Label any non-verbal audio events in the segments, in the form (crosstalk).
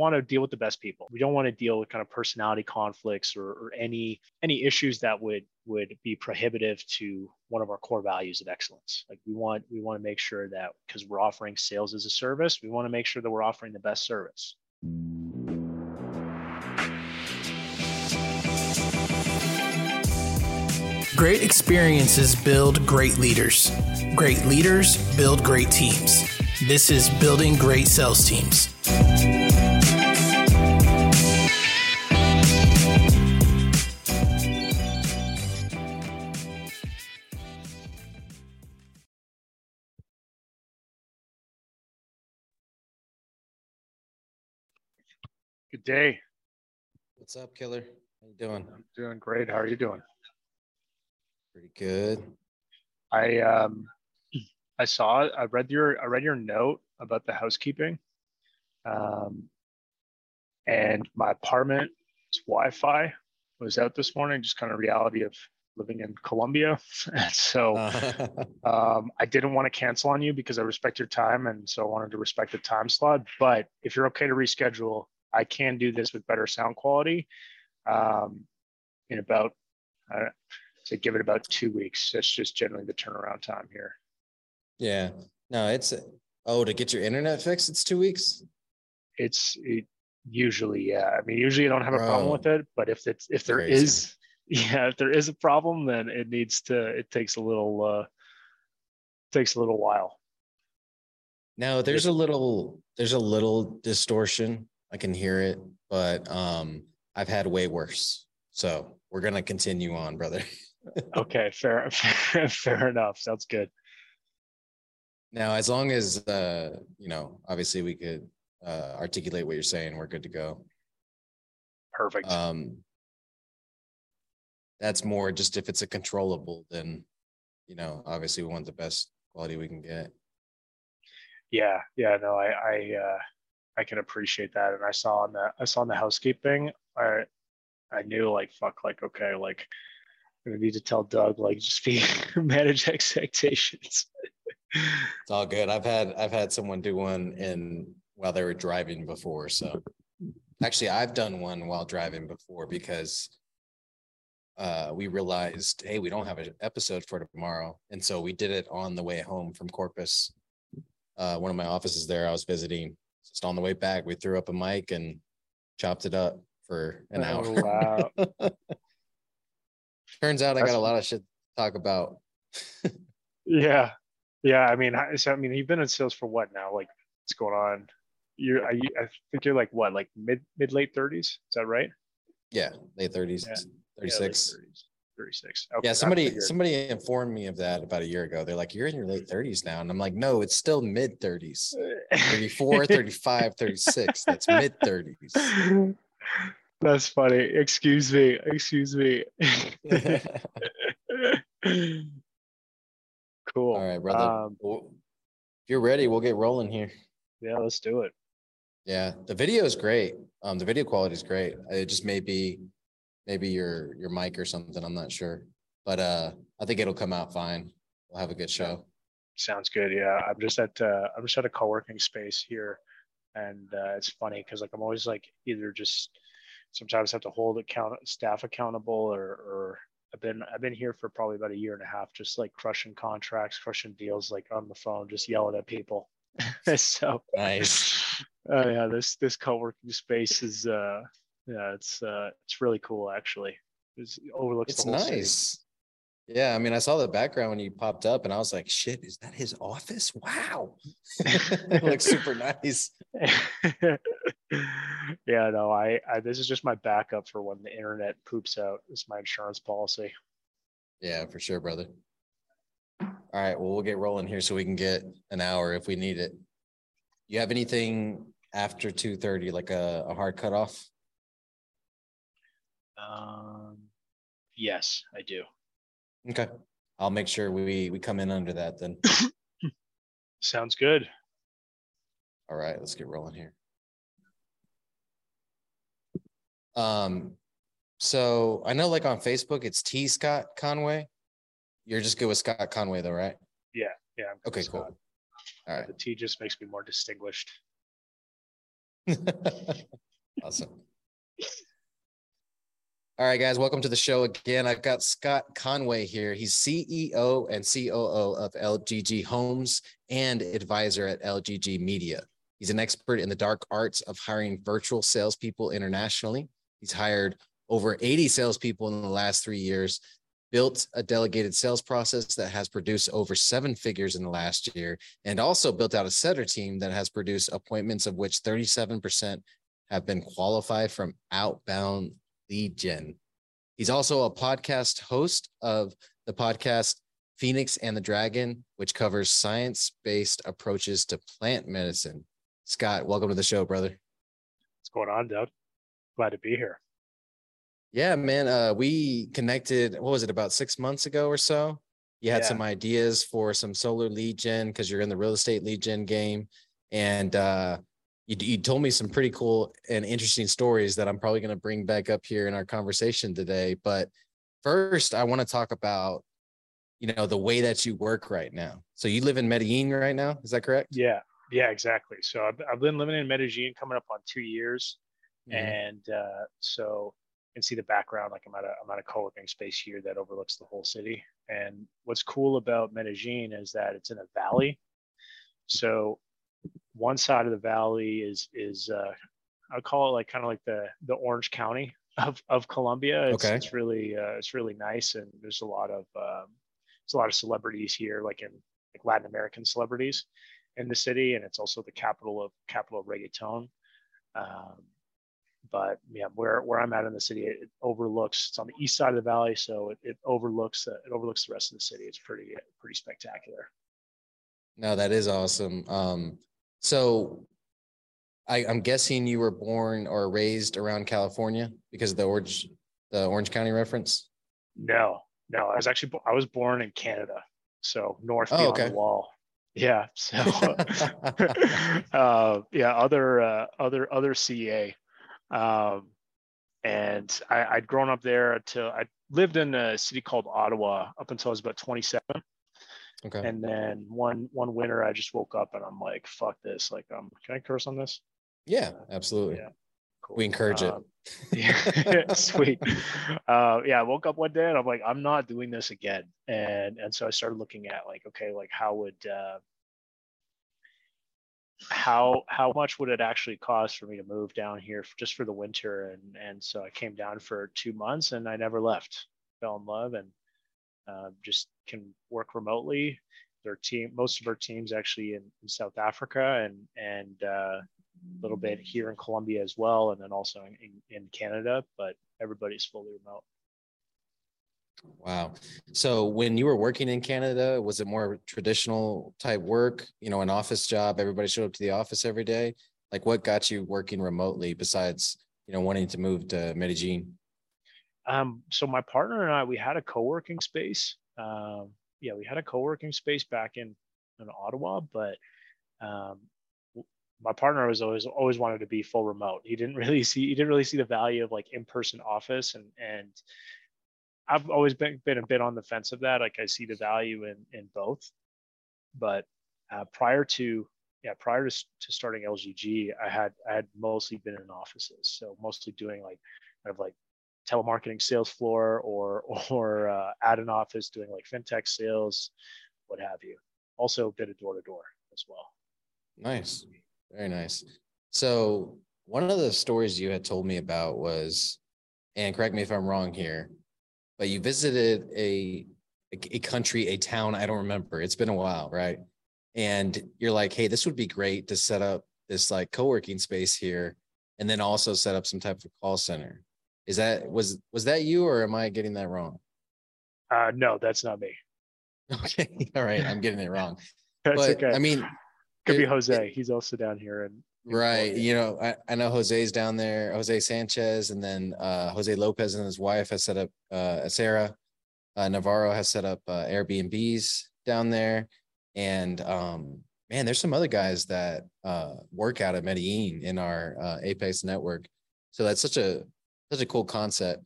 want to deal with the best people. We don't want to deal with kind of personality conflicts or, or any any issues that would would be prohibitive to one of our core values of excellence. Like we want we want to make sure that because we're offering sales as a service, we want to make sure that we're offering the best service. Great experiences build great leaders. Great leaders build great teams. This is Building Great Sales Teams. Good day. What's up, killer? How you doing? I'm doing great. How are you doing? Pretty good. I um I saw I read your I read your note about the housekeeping. Um and my apartment's Wi-Fi was out this morning, just kind of reality of living in Colombia. (laughs) And so (laughs) um, I didn't want to cancel on you because I respect your time. And so I wanted to respect the time slot. But if you're okay to reschedule, I can do this with better sound quality um, in about, uh, so give it about two weeks. That's just generally the turnaround time here. yeah. No, it's oh to get your internet fixed. It's two weeks. It's it, usually, yeah. I mean, usually you don't have a problem with it, but if it's if there Crazy. is, (laughs) yeah, if there is a problem, then it needs to. It takes a little. uh Takes a little while. No, there's a little there's a little distortion. I can hear it, but um I've had way worse. So we're gonna continue on, brother. (laughs) Okay, fair, (laughs) fair, fair enough. Sounds good. Now, as long as uh, you know, obviously we could uh articulate what you're saying, we're good to go. Perfect. Um that's more just if it's a controllable, then you know, obviously we want the best quality we can get. yeah, yeah. No, I, I, uh, I can appreciate that. And I saw on the, I saw on the housekeeping, I, I knew like, fuck, like, okay, like, gonna need to tell Doug, like, just be (laughs) manage expectations. It's all good. I've had I've had someone do one in while they were driving before. So actually I've done one while driving before because uh we realized, hey, we don't have an episode for tomorrow. And so we did it on the way home from Corpus. Uh one of my offices there I was visiting. Just on the way back, we threw up a mic and chopped it up for an oh, hour. Oh, wow. (laughs) Turns out I That's- got a lot of shit to talk about. (laughs) Yeah, yeah. I mean, I- so I mean, you've been in sales for what now? Like, what's going on? You're, I, I think you're like what, like mid, mid late thirties? Is that right? Yeah, late 30s, Yeah. 36. Yeah, late 30s, Thirty-six. Yeah, Okay, I somebody somebody informed me of that about a year ago. They're like, "You're in your late 30s now." And I'm like, "No, it's still mid 30s. (laughs) 34, 35, 36. That's (laughs) mid 30s." That's funny. Excuse me. Excuse me. (laughs) cool. All right, brother. Um, if you're ready, we'll get rolling here. yeah, let's do it. Yeah, the video is great. Um, the video quality is great. It just may be maybe your your mic or something. I'm not sure, but uh, I think it'll come out fine. We'll have a good show. Sounds good. Yeah, I'm just at uh, I'm just at a co-working space here, and uh, it's funny because like I'm always like either just sometimes have to hold account staff accountable or or I've been I've been here for probably about a year and a half, just like crushing contracts, crushing deals, like on the phone, just yelling at people. (laughs) so Nice. uh, (laughs) yeah, this this co-working space is uh yeah, it's uh it's really cool actually. It's, it overlooks It's the whole city. nice. Yeah, I mean, I saw the background when you popped up, and I was like, "Shit, is that his office?" Wow, (laughs) it looks super nice. (laughs) yeah, no, I, I this is just my backup for when the internet poops out. It's my insurance policy. Yeah, for sure, brother. All right, well, we'll get rolling here so we can get an hour if we need it. You have anything after two thirty, like a, a hard cutoff? Um, yes, I do. Okay, I'll make sure we we come in under that then. (laughs) Sounds good. All right, let's get rolling here. Um, so I know like on Facebook it's T Scott Conway. You're just good with Scott Conway though, right? Yeah, I'm Okay, with cool. Scott. All right. The T just makes me more distinguished. (laughs) awesome. All right, guys, welcome to the show again. I've got Scott Conway here. He's CEO and COO of LGG Homes and advisor at LGG Media. He's an expert in the dark arts of hiring virtual salespeople internationally. He's hired over 80 salespeople in the last three years, built a delegated sales process that has produced over seven figures in the last year, and also built out a setter team that has produced appointments of which 37% have been qualified from outbound lead gen. He's also a podcast host of the podcast Phoenix and the Dragon, which covers science based approaches to plant medicine. Scott, welcome to the show, brother. What's going on, Doug? Glad to be here. Yeah, man. Uh, we connected, what was it, about six months ago or so? You had yeah. some ideas for some solar lead gen because you're in the real estate lead gen game. And uh, you, you told me some pretty cool and interesting stories that I'm probably going to bring back up here in our conversation today. But first, I want to talk about, you know, the way that you work right now. So you live in Medellin right now. Is that correct? Yeah. Yeah, exactly. So I've, I've been living in Medellin coming up on two years. Mm-hmm. And uh, so you can see the background. Like I'm at a I'm at a co-working space here that overlooks the whole city. And what's cool about Medellin is that it's in a valley. So one side of the valley is is uh, I call it like kind of like the the Orange County of of Colombia. It's, okay. it's really uh, it's really nice, and there's a lot of um, there's a lot of celebrities here, like in like Latin American celebrities in the city, and it's also the capital of capital of reggaeton. Um, but yeah, where where I'm at in the city, it, overlooks. It's on the east side of the valley, so it, it overlooks uh, it overlooks the rest of the city. It's pretty pretty spectacular. No, that is awesome. Um, so I, I'm guessing you were born or raised around California because of the Orange the Orange County reference. No, no, I was actually I was born in Canada, so north oh, beyond okay. the wall. Yeah, so (laughs) (laughs) uh, yeah, other uh, other other CA. Um, and I, would grown up there until I lived in a city called Ottawa up until I was about 27. Okay. And then one one winter, I just woke up and I'm like, "Fuck this!" Like, um, can I curse on this? Yeah, absolutely. Yeah, cool. we encourage um, it. (laughs) yeah, (laughs) sweet. Uh, yeah, I woke up one day and I'm like, "I'm not doing this again." And and so I started looking at like, okay, like how would uh, how how much would it actually cost for me to move down here just for the winter and and so i came down for two months and i never left fell in love and uh, just can work remotely their team most of our teams actually in, in south africa and and uh, a little bit here in colombia as well and then also in, in canada but everybody's fully remote Wow. So when you were working in Canada, was it more traditional type work, you know, an office job? Everybody showed up to the office every day. Like what got you working remotely besides, you know, wanting to move to Medellin? Um, so my partner and I, we had a co-working space. Um, yeah, we had a co-working space back in, in Ottawa, but um, my partner was always always wanted to be full remote. He didn't (laughs) really see he didn't really see the value of like in-person office and and I've always been, been a bit on the fence of that. Like I see the value in in both, but uh, prior to yeah prior to, to starting LGG, I had I had mostly been in offices, so mostly doing like kind of like telemarketing sales floor or (laughs) or uh, at an office doing like fintech sales, what have you. Also a bit of door to door as well. Nice, very nice. So one of the stories you had told me about was, and correct me if I'm wrong here, but you visited a a country, a town, I don't remember. It's been a while, right? And you're like, hey, this would be great to set up this like co-working space here and then also set up some type of call center. Is that was was that you or am I getting that wrong? Uh no, that's not me. (laughs) Okay. All right. I'm getting it wrong. (laughs) that's but, okay. I mean could it, be Jose. It, He's also down here and Right. You know, I, I know Jose's down there, Jose Sanchez, and then uh, Jose Lopez and his wife has set up uh, Sarah uh, Navarro has set up uh, Airbnbs down there. And um, man, there's some other guys that uh, work out at Medellin in our uh, Apex network. So that's such a such a cool concept.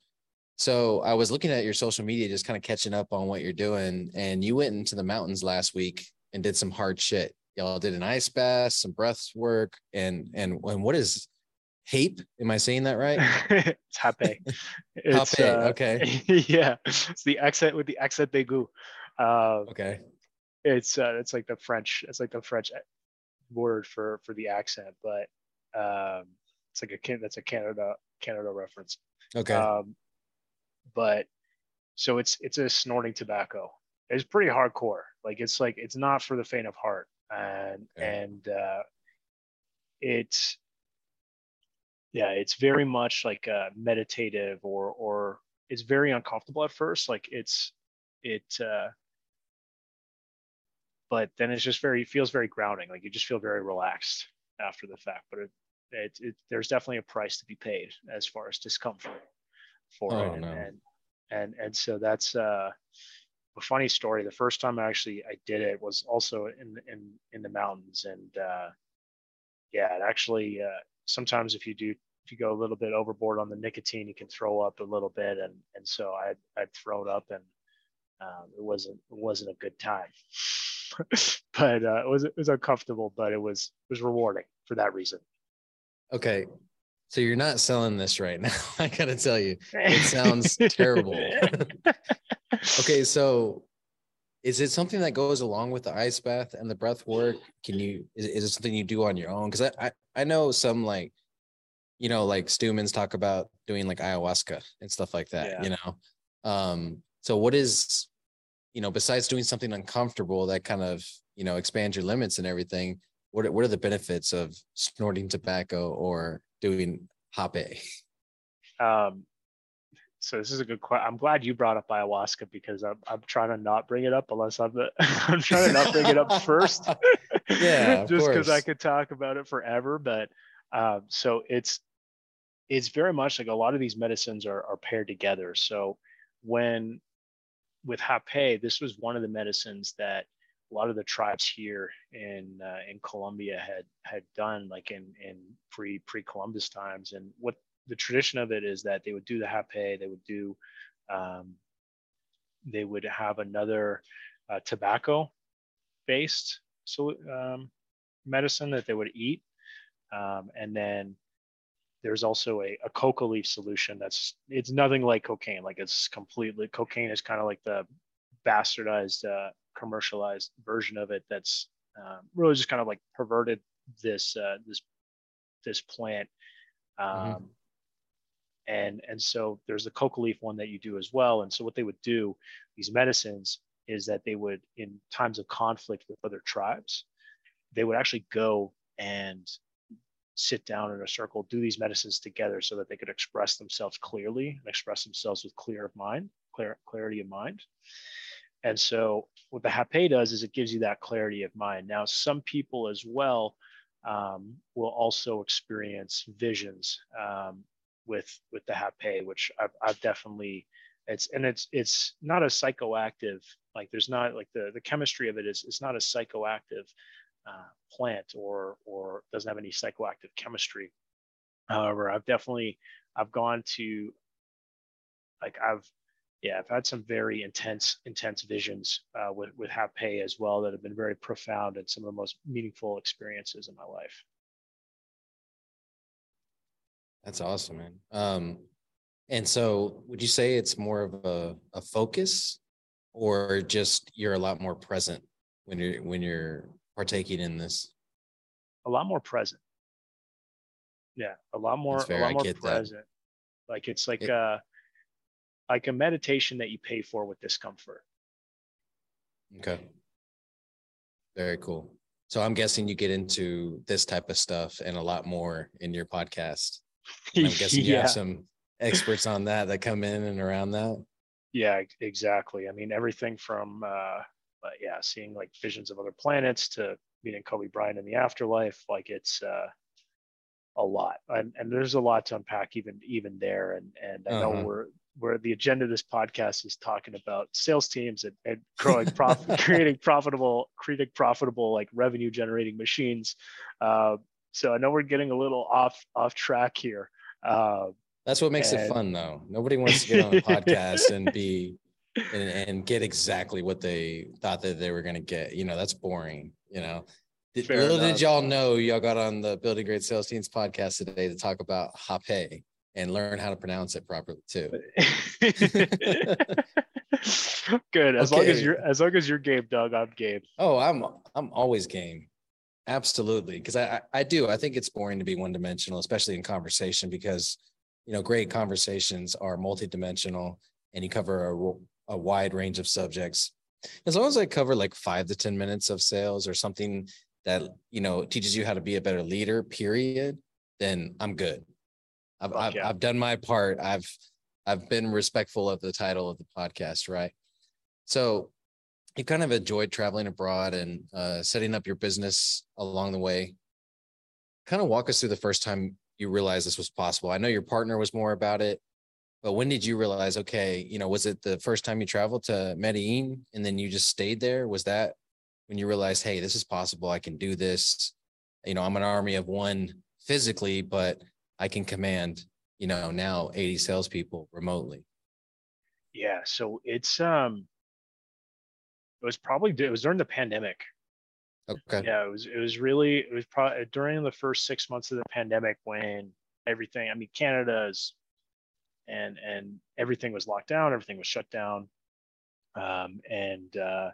So I was looking at your social media, just kind of catching up on what you're doing, and you went into the mountains last week and did some hard shit. y'all did an ice bath, some breath work, and and and what is HAPE? Am I saying that right? (laughs) it's hape. (laughs) It's, Hape, uh, okay. (laughs) yeah, it's the accent with the accent aigu. Uh, Okay. it's uh, it's like the French. It's like the French word for for the accent, but um, it's like a Can- that's a Canada Canada reference. Okay. Um, but so it's it's a snorting tobacco. It's pretty hardcore. Like it's like it's not for the faint of heart, and Okay. and uh, it's yeah, it's very much like uh, meditative or or it's very uncomfortable at first. Like it's it. Uh, but then it's just very it feels very grounding like you just feel very relaxed after the fact but it, it, it there's definitely a price to be paid as far as discomfort for Oh, it. And, no. and and and so that's uh a funny story. The first time i actually i did it was also in in in the mountains. And uh yeah it actually uh sometimes if you do if you go a little bit overboard on the nicotine you can throw up a little bit. And and so i I'd, I'd thrown up and um, it wasn't it wasn't a good time. (laughs) But uh, it was it was uncomfortable but it was it was rewarding for that reason Okay. So you're not selling this right now. (laughs) I gotta tell you. It (laughs) sounds terrible. (laughs) Okay, so is it something that goes along with the ice bath and the breath work? Can you is, is it something you do on your own? Because I, I I know some like you know like Stumans talk about doing like ayahuasca and stuff like that. Yeah. You know, um. So what is you know besides doing something uncomfortable that kind of you know expands your limits and everything? What are, what are the benefits of snorting tobacco or doing hape? um, so this is a good question. I'm glad you brought up ayahuasca because I'm, I'm trying to not bring it up unless I'm the, (laughs) I'm trying to not bring it up first. (laughs) Yeah, (laughs) just because I could talk about it forever. But um, so it's it's very much like a lot of these medicines are are paired together. So when with Hape, this was one of the medicines that a lot of the tribes here in uh, in Colombia had had done like in in pre pre Columbus times. And what the tradition of it is that they would do the Hape, they would do um, they would have another uh, tobacco based so um, medicine that they would eat, um, and then there's also a, a coca leaf solution that's it's nothing like cocaine like it's completely cocaine is kind of like the bastardized uh, commercialized version of it that's um, really just kind of like perverted this uh, this this plant. Um, Mhm. and and so there's the coca leaf one that you do as well. And so what they would do these medicines is that they would in times of conflict with other tribes they would actually go and sit down in a circle do these medicines together so that they could express themselves clearly and express themselves with clear of mind clear clarity of mind and so what the hape does is it gives you that clarity of mind. Now some people as well um, will also experience visions um, with with the hape which I've, I've definitely it's and it's it's not a psychoactive like there's not like the the chemistry of it is it's not a psychoactive uh, plant or or doesn't have any psychoactive chemistry. However i've definitely i've gone to like i've yeah i've had some very intense intense visions uh, with with hape as well that have been very profound and some of the most meaningful experiences in my life That's awesome, man. Um, and so would you say it's more of a, a focus or just you're a lot more present when you're when you're partaking in this? a lot more present yeah a lot more a lot I more get that. present like it's like It- uh like a meditation that you pay for with discomfort Okay. Very cool. So I'm guessing you get into this type of stuff and a lot more in your podcast. And I'm guessing you (laughs) yeah have some experts on that that come in and around that. yeah exactly i mean everything from uh uh, yeah seeing like visions of other planets to meeting kobe bryant in the afterlife like it's uh a lot and, and there's a lot to unpack even even there and and i know Uh-huh. we're where the agenda of this podcast is talking about sales teams and, and (laughs) growing profit creating profitable creating profitable like revenue generating machines uh, so i know we're getting a little off off track here uh, That's what makes it fun though. Nobody wants to get on a (laughs) podcast and be and, and get exactly what they thought that they were gonna get. You know, that's boring, you know. Did, little enough. did y'all know y'all got on the Building Great Sales Teams podcast today to talk about Hape and learn how to pronounce it properly too. (laughs) Good. As long as you're as long as you're game, Doug, I'm game. Oh, I'm I'm always game. Absolutely. Because I, I I do. I think it's boring to be one dimensional, especially in conversation, because you know, great conversations are multidimensional and you cover a, a wide range of subjects. As long as I cover like five to 10 minutes of sales or something that you know teaches you how to be a better leader, period, then I'm good. I've I've, yeah. I've done my part. I've I've been respectful of the title of the podcast, right? So you kind of enjoyed traveling abroad and uh, setting up your business along the way. Kind of walk us through the first time you realized this was possible. I know your partner was more about it, but when did you realize? Okay, you know, was it the first time you traveled to Medellin and then you just stayed there? Was that when you realized, hey, this is possible? I can do this. You know, I'm an army of one physically, but I can command, you know, now 80 salespeople remotely. Yeah. So it's um it was probably it was during the pandemic. Okay. Yeah, it was it was really it was probably during the first six months of the pandemic when everything I mean Canada's and and everything was locked down, everything was shut down. Um and uh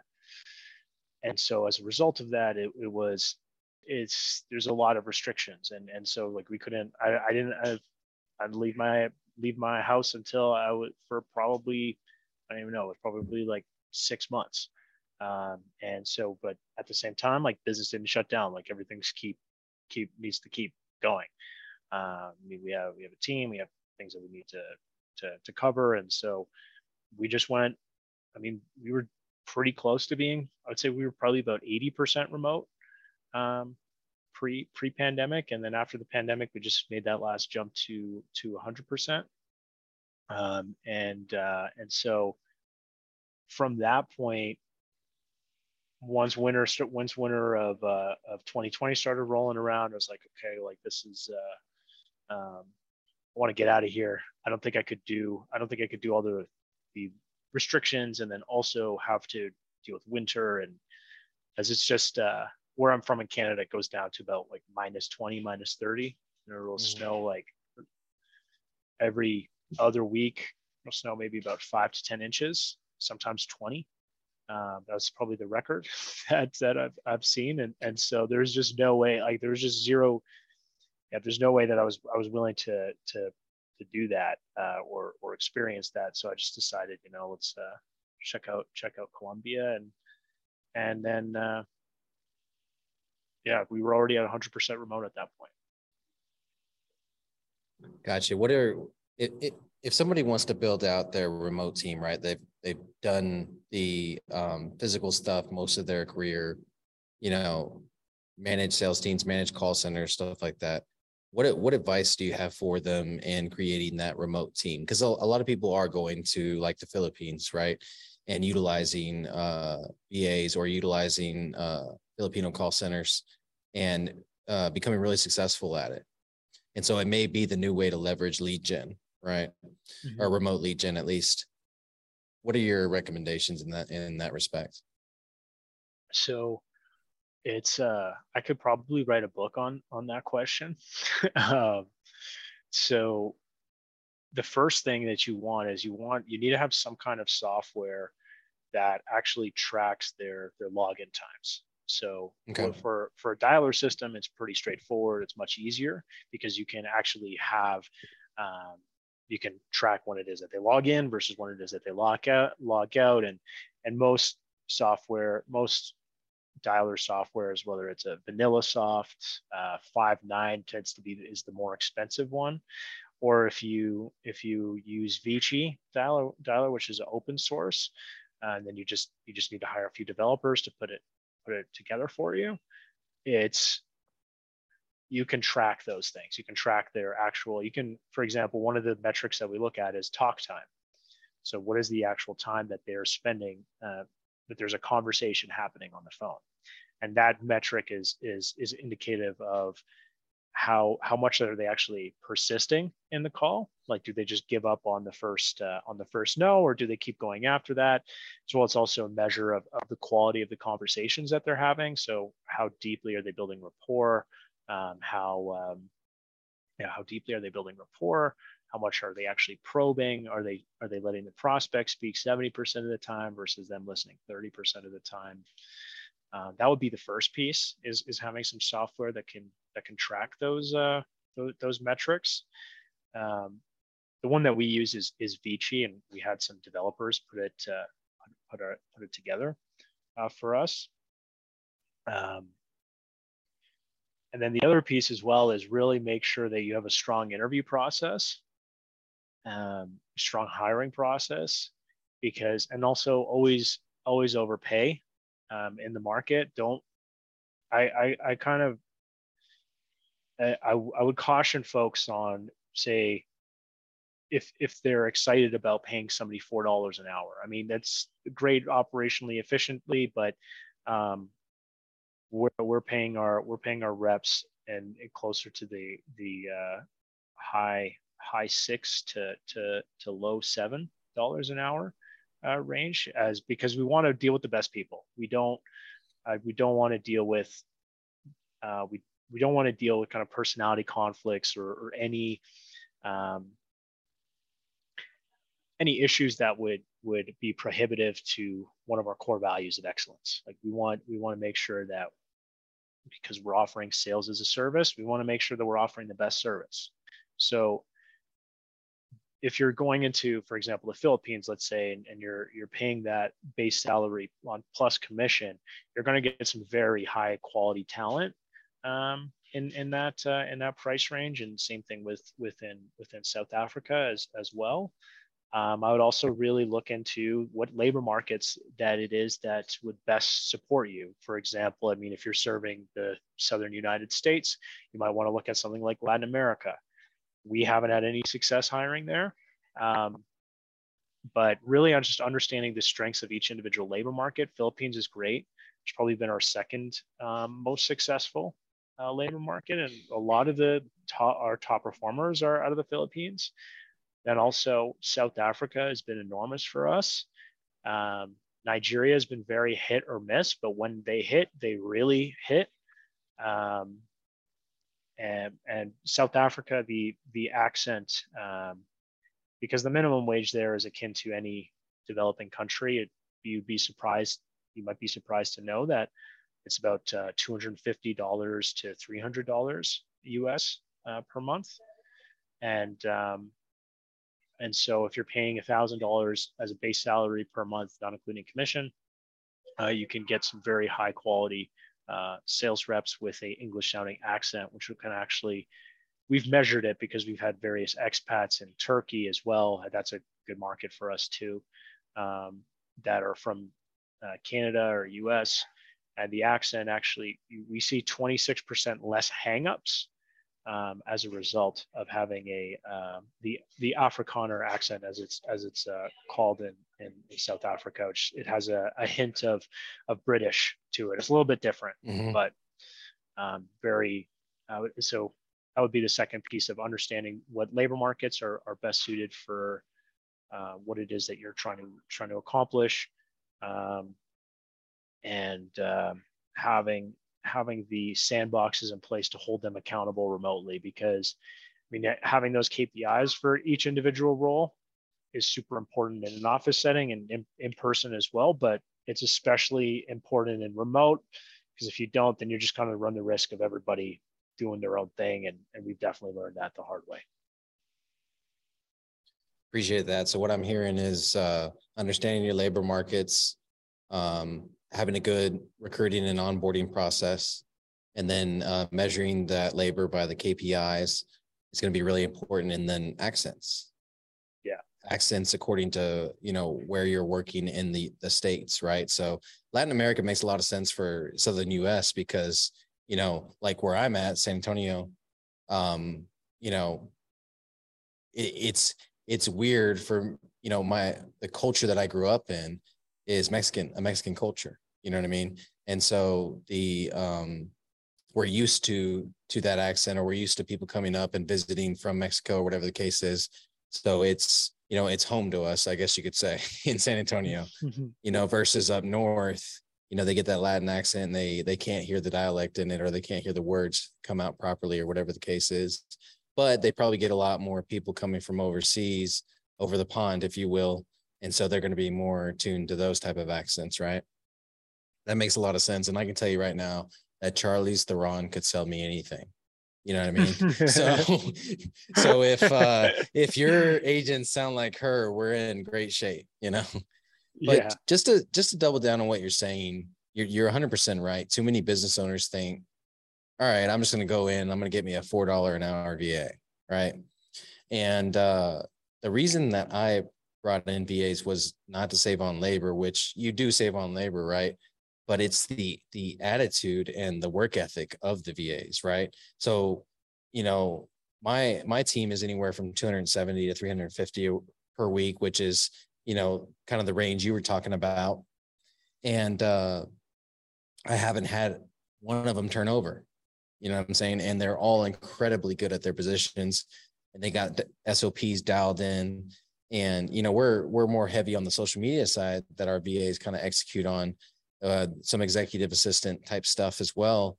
and so as a result of that it, it was it's there's a lot of restrictions. And and so like we couldn't I, I didn't I, I'd leave my leave my house until I would for probably I don't even know it was probably like six months. Um, and so but at the same time like business didn't shut down. Like everything's keep keep needs to keep going. Um, I mean, we have we have a team we have things that we need to to to cover. And so we just went I mean we were pretty close to being I would say we were probably about 80% remote um, pre pre pandemic and then after the pandemic we just made that last jump to to 100% um, and uh, and so from that point once winter once winter of uh, of 2020 started rolling around, I was like, okay, like this is uh, um, I want to get out of here. I don't think I could do I don't think I could do all the the restrictions and then also have to deal with winter. And as it's just uh, where I'm from in Canada, it goes down to about like minus 20, minus 30. And it'll Mhm. snow like every other week. It'll snow maybe about five to 10 inches, sometimes 20. Um, that's probably the record (laughs) that that I've I've seen, and and so there's just no way. Like there's just zero. Yeah, there's no way that I was I was willing to to to do that uh, or or experience that. So I just decided, you know, let's uh, check out check out Colombia, and and then uh, yeah, we were already at 100% remote at that point. Gotcha. What are it, it, if somebody wants to build out their remote team, right? They've they've done the um, physical stuff most of their career, you know, manage sales teams, manage call centers, stuff like that. What what advice do you have for them in creating that remote team? Because a, a lot of people are going to like the Philippines, right, and utilizing uh, VAs or utilizing uh, Filipino call centers and uh, becoming really successful at it. And so it may be the new way to leverage lead gen, right? Or remote lead gen at least. What are your recommendations in that in that respect? so it's uh i could probably write a book on on that question (laughs) um, so the first thing that you want is you want you need to have some kind of software that actually tracks their their login times so Okay. for- for a dialer system it's pretty straightforward. It's much easier because you can actually have um, you can track when it is that they log in versus when it is that they log out log out. And and most software most dialer softwares whether it's a VanillaSoft uh, Five9 tends to be is the more expensive one. Or if you if you use Vici dialer, dialer which is an open source uh, and then you just you just need to hire a few developers to put it put it together for you it's you can track those things. You can track their actual you can for example one of the metrics that we look at is talk time. So what is the actual time that they're spending uh, that there's a conversation happening on the phone? And that metric is is is indicative of how how much are they actually persisting in the call? Like do they just give up on the first uh, on the first no or do they keep going after that? As well it's also a measure of, of the quality of the conversations that they're having. So how deeply are they building rapport? Um, how um, yeah, how deeply are they building rapport? How much are they actually probing? Are they are they letting the prospect speak 70% of the time versus them listening 30% of the time? Uh, that would be the first piece is is having some software that can that can track those uh, those, those metrics. Um, the one that we use is is Vici, and we had some developers put it uh, put, our, put it together uh, for us. Um, and then the other piece as well is really make sure that you have a strong interview process, um, strong hiring process, because and also always always overpay um, in the market. Don't I, I, I kind of I, I would caution folks on say if if they're excited about paying somebody four dollars an hour. I mean that's great operationally efficiently, but um, we're we're paying our we're paying our reps and closer to the the uh, high high six to to to low seven dollars an hour uh, range as because we want to deal with the best people. We don't uh, we don't want to deal with uh, we we don't want to deal with kind of personality conflicts or, or any um, any issues that would would be prohibitive to one of our core values of excellence. Like we want we want to make sure that because we're offering sales as a service, we want to make sure that we're offering the best service. So if you're going into, for example, the Philippines, let's say, and, and, you're you're paying that base salary on plus commission, you're going to get some very high quality talent um, in in that uh, in that price range, and same thing with within within South Africa as as well. Um, I would also really look into what labor markets that it is that would best support you. For example, I mean, if you're serving the southern United States, you might want to look at something like Latin America we haven't had any success hiring there. Um, but really, I'm just understanding the strengths of each individual labor market. Philippines is great. It's probably been our second um, most successful uh, labor market, and a lot of the top, our top performers are out of the Philippines. Then also South Africa has been enormous for us. Um, Nigeria has been very hit or miss, but when they hit, they really hit. Um, and, and South Africa, the the accent, um, because the minimum wage there is akin to any developing country. It, you'd be surprised, you might be surprised to know that it's about uh, $250 to $300 US uh, per month, and um, and so if you're paying $1,000 as a base salary per month, not including commission, uh, you can get some very high quality uh, sales reps with a English sounding accent, which can actually, we've measured it because we've had various expats in Turkey as well. That's a good market for us too, um, that are from uh, Canada or US. And the accent actually, we see 26% less hangups um, as a result of having a um, the the Afrikaner accent, as it's as it's uh, called in, in, South Africa, which it has a, a hint of of British to it. It's a little bit different, mm-hmm. but um, very uh, so. That would be the second piece of understanding what labor markets are, are best suited for uh, what it is that you're trying to trying to accomplish, um, and um, having having the sandboxes in place to hold them accountable remotely because I mean having those KPIs for each individual role is super important in an office setting and in, in person as well but it's especially important in remote because if you don't then you're just kind of run the risk of everybody doing their own thing and, and we've definitely learned that the hard way. Appreciate that. So what i'm hearing is uh, understanding your labor markets um, having a good recruiting and onboarding process, and then uh, measuring that labor by the KPIs is going to be really important. And then accents. Yeah. Accents according to, you know, where you're working in the, the States, right? So Latin America makes a lot of sense for Southern US because, you know, like where I'm at, San Antonio, um, you know, it, it's, it's weird for, you know, my, the culture that I grew up in is Mexican, a Mexican culture. You know what I mean? And so the um we're used to to that accent or we're used to people coming up and visiting from Mexico or whatever the case is. So it's you know it's home to us, I guess you could say, (laughs) in San Antonio. you know, versus up north, you know, they get that Latin accent and they they can't hear the dialect in it or they can't hear the words come out properly or whatever the case is. But they probably get a lot more people coming from overseas over the pond, if you will. And so they're going to be more tuned to those type of accents, right? That makes a lot of sense. And I can tell you right now, that Charlize Theron could sell me anything. You know what I mean? (laughs) so (laughs) so if uh if your agents sound like her, we're in great shape, you know. But yeah. just to just to double down on what you're saying, you're you're 100% right. Too many business owners think, all right, I'm just going to go in, I'm going to get me a $4 an hour VA, right? And uh the reason that I brought in VAs was not to save on labor, which you do save on labor, right? but it's the the attitude and the work ethic of the VAs, right? So, you know, my my team is anywhere from 270 to 350 per week, which is, you know, kind of the range you were talking about. And uh I haven't had one of them turn over. You know what I'm saying? And they're all incredibly good at their positions and they got SOPs dialed in. And you know, we're we're more heavy on the social media side that our VAs kind of execute on uh, some executive assistant type stuff as well.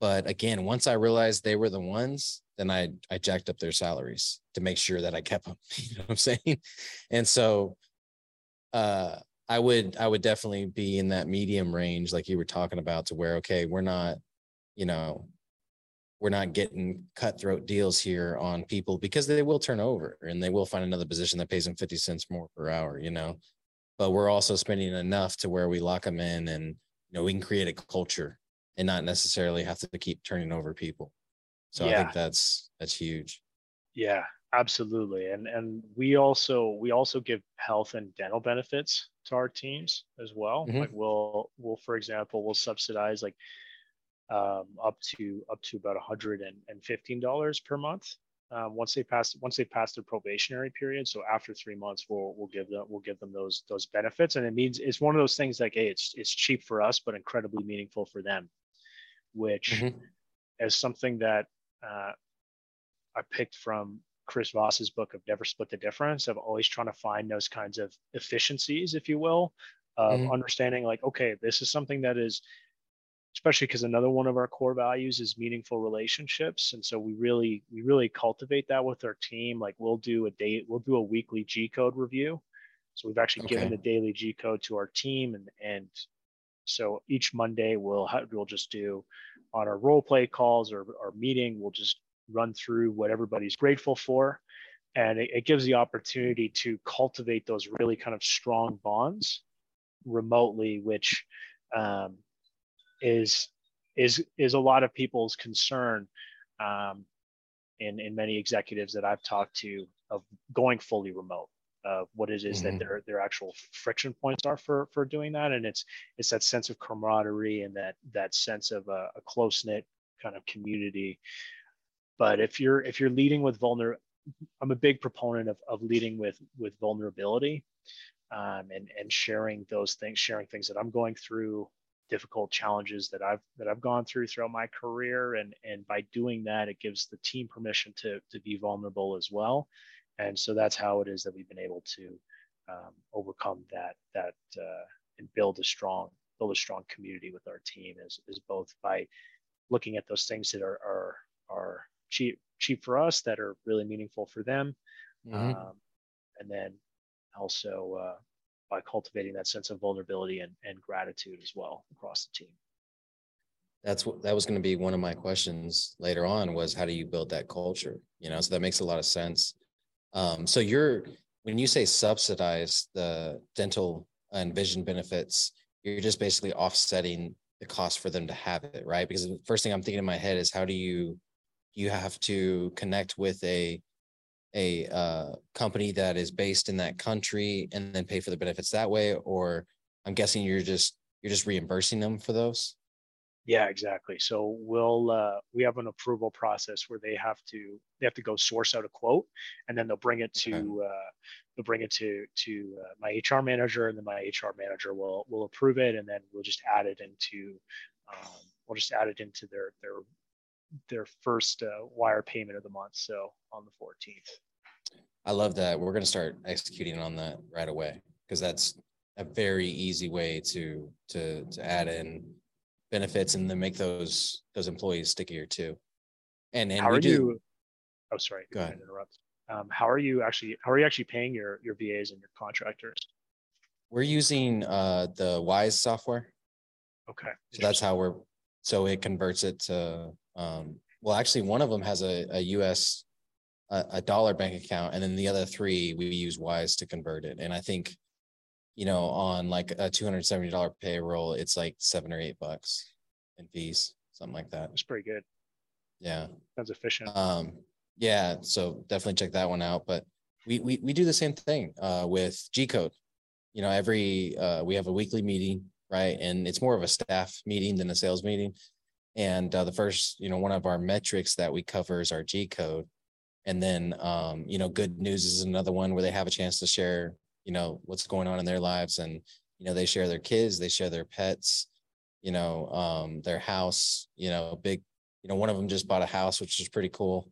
But again, once I realized they were the ones, then I I jacked up their salaries to make sure that I kept them. (laughs) You know what I'm saying? And so uh I would I would definitely be in that medium range like you were talking about to where okay, we're not, you know, we're not getting cutthroat deals here on people because they will turn over and they will find another position that pays them 50 cents more per hour, you know? But we're also spending enough to where we lock them in and you know we can create a culture and not necessarily have to keep turning over people. So yeah. i think that's that's huge. Yeah absolutely. And and we also we also give health and dental benefits to our teams as well. Mm-hmm. like we'll we'll for example we'll subsidize like um, up to up to about $115 per month um, once they pass once they pass their probationary period. So after three months, we'll we'll give them we'll give them those those benefits, and it means it's one of those things like hey, it's it's cheap for us, but incredibly meaningful for them, which mm-hmm. is something that uh, I picked from Chris Voss's book of Never Split the Difference of always trying to find those kinds of efficiencies, if you will, of mm-hmm. understanding like okay, this is something that is especially because another one of our core values is meaningful relationships and so we really we really cultivate that with our team like we'll do a day we'll do a weekly g code review so we've actually okay. given the daily g code to our team and and so each monday we'll have, we'll just do on our role play calls or our meeting we'll just run through what everybody's grateful for and it, it gives the opportunity to cultivate those really kind of strong bonds remotely which um, is is is a lot of people's concern um, in in many executives that I've talked to of going fully remote. Uh, what it is mm-hmm. that their their actual friction points are for for doing that, and it's it's that sense of camaraderie and that that sense of a, a close knit kind of community. But if you're if you're leading with vulner, I'm a big proponent of of leading with with vulnerability, um, and and sharing those things, sharing things that I'm going through, difficult challenges that I've that I've gone through throughout my career, and and by doing that, it gives the team permission to to be vulnerable as well, and so that's how it is that we've been able to um, overcome that that uh, and build a strong build a strong community with our team is is both by looking at those things that are are are cheap cheap for us that are really meaningful for them, mm-hmm. um, and then also uh, by cultivating that sense of vulnerability and, and gratitude as well across the team. That's what that was going to be one of my questions later on was how do you build that culture you know so that makes a lot of sense. Um, so you're when you say subsidize the dental and vision benefits you're just basically offsetting the cost for them to have it right? Because the first thing i'm thinking in my head is how do you you have to connect with a a uh, company that is based in that country and then pay for the benefits that way or i'm guessing you're just you're just reimbursing them for those yeah exactly so we'll uh, we have an approval process where they have to they have to go source out a quote and then they'll bring it to okay. uh, they'll bring it to to uh, my hr manager and then my hr manager will will approve it and then we'll just add it into um, we'll just add it into their their their first uh, wire payment of the month. So on the 14th. I love that. We're going to start executing on that right away because that's a very easy way to to to add in benefits and then make those those employees stickier too. And and how are do, you? Oh, sorry. Go ahead. Interrupt. Um, how are you actually? How are you actually paying your your VAs and your contractors? We're using uh the Wise software. Okay. So that's how we're so it converts it to um well actually one of them has a, a US a, a dollar bank account and then the other three we use Wise to convert it. And I think you know on like a $270 payroll it's like seven or eight bucks in fees, something like that. It's pretty good. Yeah. Sounds efficient. Um, yeah, so definitely check that one out. But we we we do the same thing uh, with G Code. You know, every uh, we have a weekly meeting, right? And it's more of a staff meeting than a sales meeting. And uh, the first, you know, one of our metrics that we cover is our G Code. And then, um, you know, good news is another one where they have a chance to share, you know, what's going on in their lives, and you know, they share their kids, they share their pets, you know, um, their house. You know, big, you know, one of them just bought a house, which is pretty cool.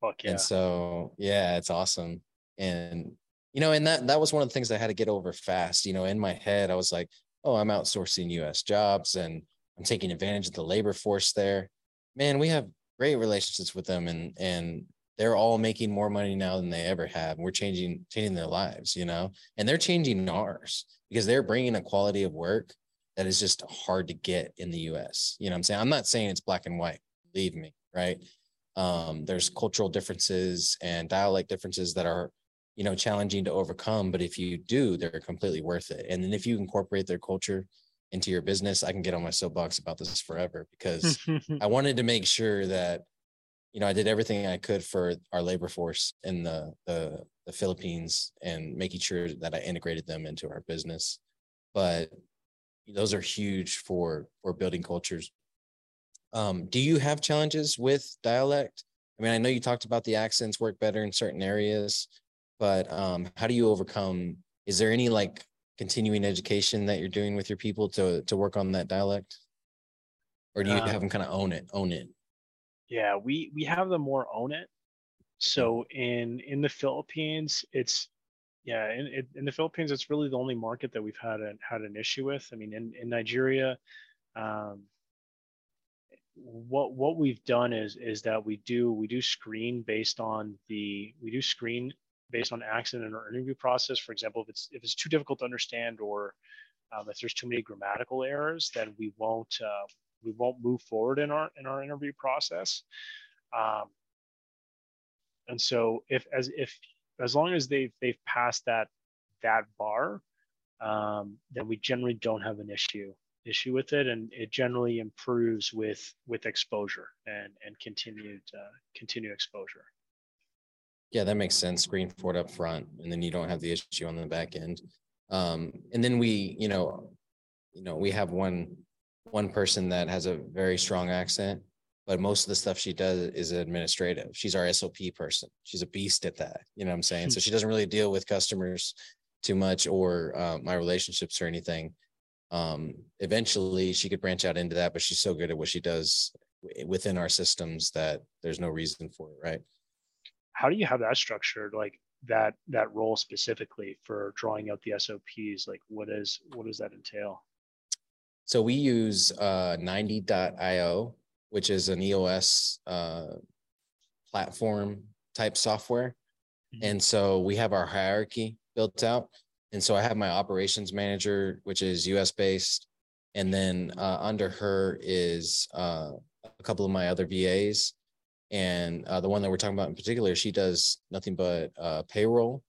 Fuck yeah. And so, yeah, it's awesome. And, you know, and that, that was one of the things I had to get over fast. You know, in my head, I was like, oh, I'm outsourcing US jobs and I'm taking advantage of the labor force there. Man, we have great relationships with them and, and they're all making more money now than they ever have. We're changing, changing their lives, you know, and they're changing ours because they're bringing a quality of work that is just hard to get in the US. You know what I'm saying? I'm not saying it's black and white, believe me, right? um, there's cultural differences and dialect differences that are you know challenging to overcome but if you do they're completely worth it and then if you incorporate their culture into your business i can get on my soapbox about this forever because (laughs) i wanted to make sure that you know i did everything i could for our labor force in the the, the philippines and making sure that i integrated them into our business but those are huge for for building cultures um, do you have challenges with dialect? I mean, I know you talked about the accents work better in certain areas, but um, how do you overcome? Is there any like continuing education that you're doing with your people to to work on that dialect, or do you Um, have them kind of own it, own it? yeah, we we have them more own it. So in in the Philippines, it's yeah, in in- in the Philippines, it's really the only market that we've had an had an issue with. I mean, in in Nigeria, um, what what we've done is is that we do we do screen based on the we do screen based on accent in our interview process. For example, if it's if it's too difficult to understand or um, if there's too many grammatical errors, then we won't uh, we won't move forward in our in our interview process. Um, and so if as if as long as they've they've passed that that bar, um, then we generally don't have an issue issue with it, and it generally improves with with exposure and and continued uh, continued exposure. Yeah, that makes sense. Screen for it up front, and then you don't have the issue on the back end. Um, and then we, you know, you know, we have one one person that has a very strong accent, but most of the stuff she does is administrative. She's our SOP person. She's a beast at that. You know what I'm saying? so she doesn't really deal with customers too much or uh, my relationships or anything. Um, eventually, she could branch out into that, but she's so good at what she does within our systems that there's no reason for it, right? How do you have that structured? Like that that role specifically for drawing out the SOPs? Like what is what does that entail? So we use uh, Ninety.io, which is an EOS uh, platform type software. Mhm. And so we have our hierarchy built out. And so I have my operations manager, which is US based. And then uh, under her is uh, a couple of my other VAs. And uh, the one that we're talking about in particular, she does nothing but uh, payroll.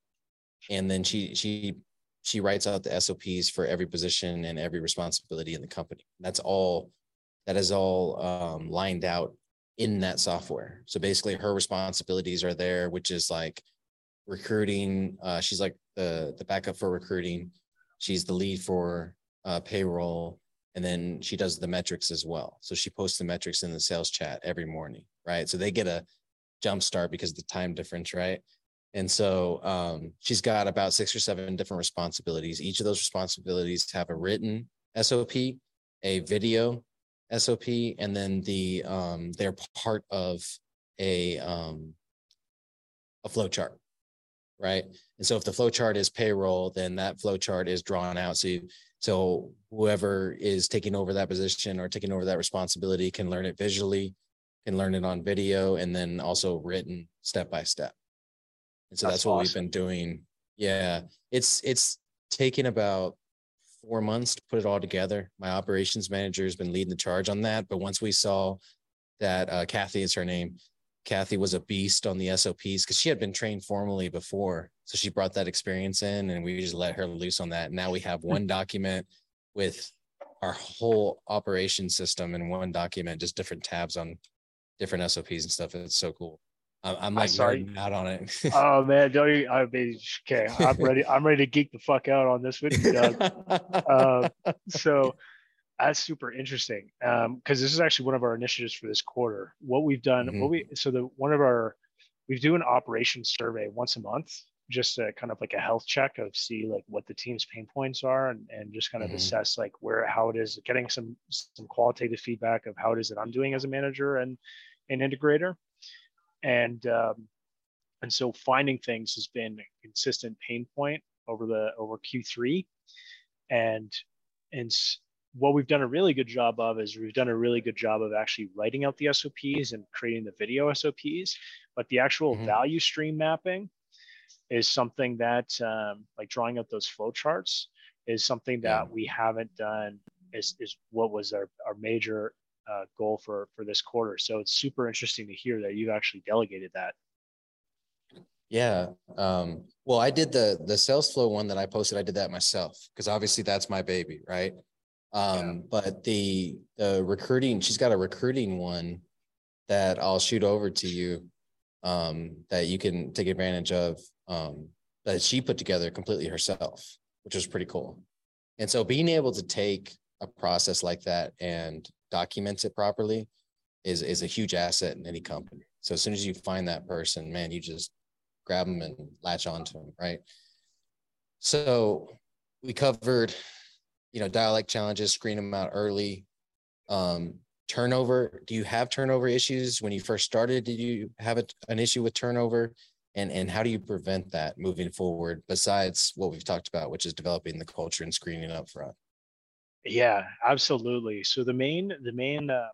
And then she she she writes out the SOPs for every position and every responsibility in the company. That's all that is all um, lined out in that software. So basically her responsibilities are there, which is like recruiting. Uh, she's like the, the backup for recruiting. She's the lead for uh, payroll. And then she does the metrics as well. So she posts the metrics in the sales chat every morning, right? So they get a jump start because the time difference, right? And so um, she's got about six or seven different responsibilities. Each of those responsibilities have a written SOP, a video, SOP, and then the um, they're part of a um, a flow chart, right? And so if the flow chart is payroll, then that flow chart is drawn out. So you, so whoever is taking over that position or taking over that responsibility can learn it visually, can learn it on video, and then also written step by step. And so that's, that's what awesome. we've been doing. Yeah, it's it's taken about four months to put it all together. My operations manager has been leading the charge on that. But once we saw that uh, Kathy is her name, Kathy was a beast on the SOPs because she had been trained formally before. So she brought that experience in and we just let her loose on that. And now we have one document with our whole operation system in one document, just different tabs on different SOPs and stuff. It's so cool. I'm like sorry out on it. (laughs) oh man, don't you? I mean, okay, I'm ready. I'm ready to geek the fuck out on this with you, Doug. (laughs) uh, so that's super interesting because um, this is actually one of our initiatives for this quarter. What we've done, mm-hmm. what we so the one of our we do an operations survey once a month, just a, kind of like a health check of see like what the team's pain points are and, and just kind of mm-hmm. assess like where how it is getting some some qualitative feedback of how it is that I'm doing as a manager and an integrator and um, and so finding things has been a consistent pain point over the over Q3, and and what we've done a really good job of is we've done a really good job of actually writing out the SOPs and creating the video SOPs, but the actual mm-hmm. value stream mapping is something that um, like drawing out those flow charts is something that yeah. we haven't done is, is what was our, our major uh, goal for for this quarter. So it's super interesting to hear that you've actually delegated that. Yeah. Um, well, I did the the sales flow one that I posted. I did that myself because obviously that's my baby, right? Um, yeah. But the the recruiting, she's got a recruiting one that I'll shoot over to you um, that you can take advantage of um, that she put together completely herself, which was pretty cool. And so being able to take a process like that and documents it properly is is a huge asset in any company. So as soon as you find that person, man, you just grab them and latch onto them, right? So we covered, you know, dialect challenges, screen them out early. Um, turnover. Do you have turnover issues when you first started? Did you have a, an issue with turnover? And and how do you prevent that moving forward? Besides what we've talked about, which is developing the culture and screening up front. Yeah, absolutely. So the main the main uh,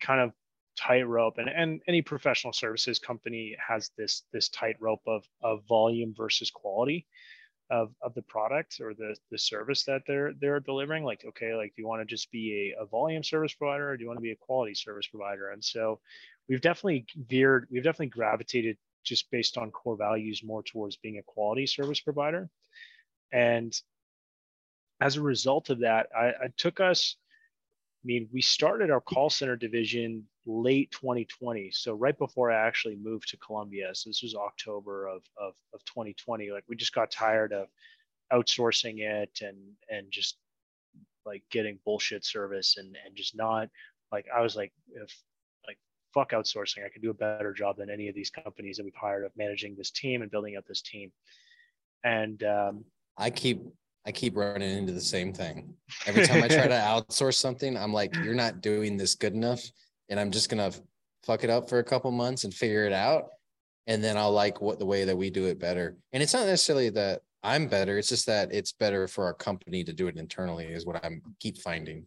kind of tightrope, and and any professional services company has this this tightrope of of volume versus quality of of the product or the the service that they're they're delivering. Like, okay, like do you want to just be a, a volume service provider or do you want to be a quality service provider? And so we've definitely veered, we've definitely gravitated just based on core values more towards being a quality service provider. And as a result of that, I, I took us, I mean, we started our call center division late 2020. So right before I actually moved to Colombia. So this was October of, of, of 2020. Like we just got tired of outsourcing it and and just like getting bullshit service and and just not like I was like if like fuck outsourcing. I can do a better job than any of these companies that we've hired of managing this team and building up this team. And um, I keep I keep running into the same thing. Every time I try to outsource something, I'm like, you're not doing this good enough. And I'm just gonna fuck it up for a couple months and figure it out. And then I'll like what the way that we do it better. And it's not necessarily that I'm better, it's just that it's better for our company to do it internally, is what I'm keep finding.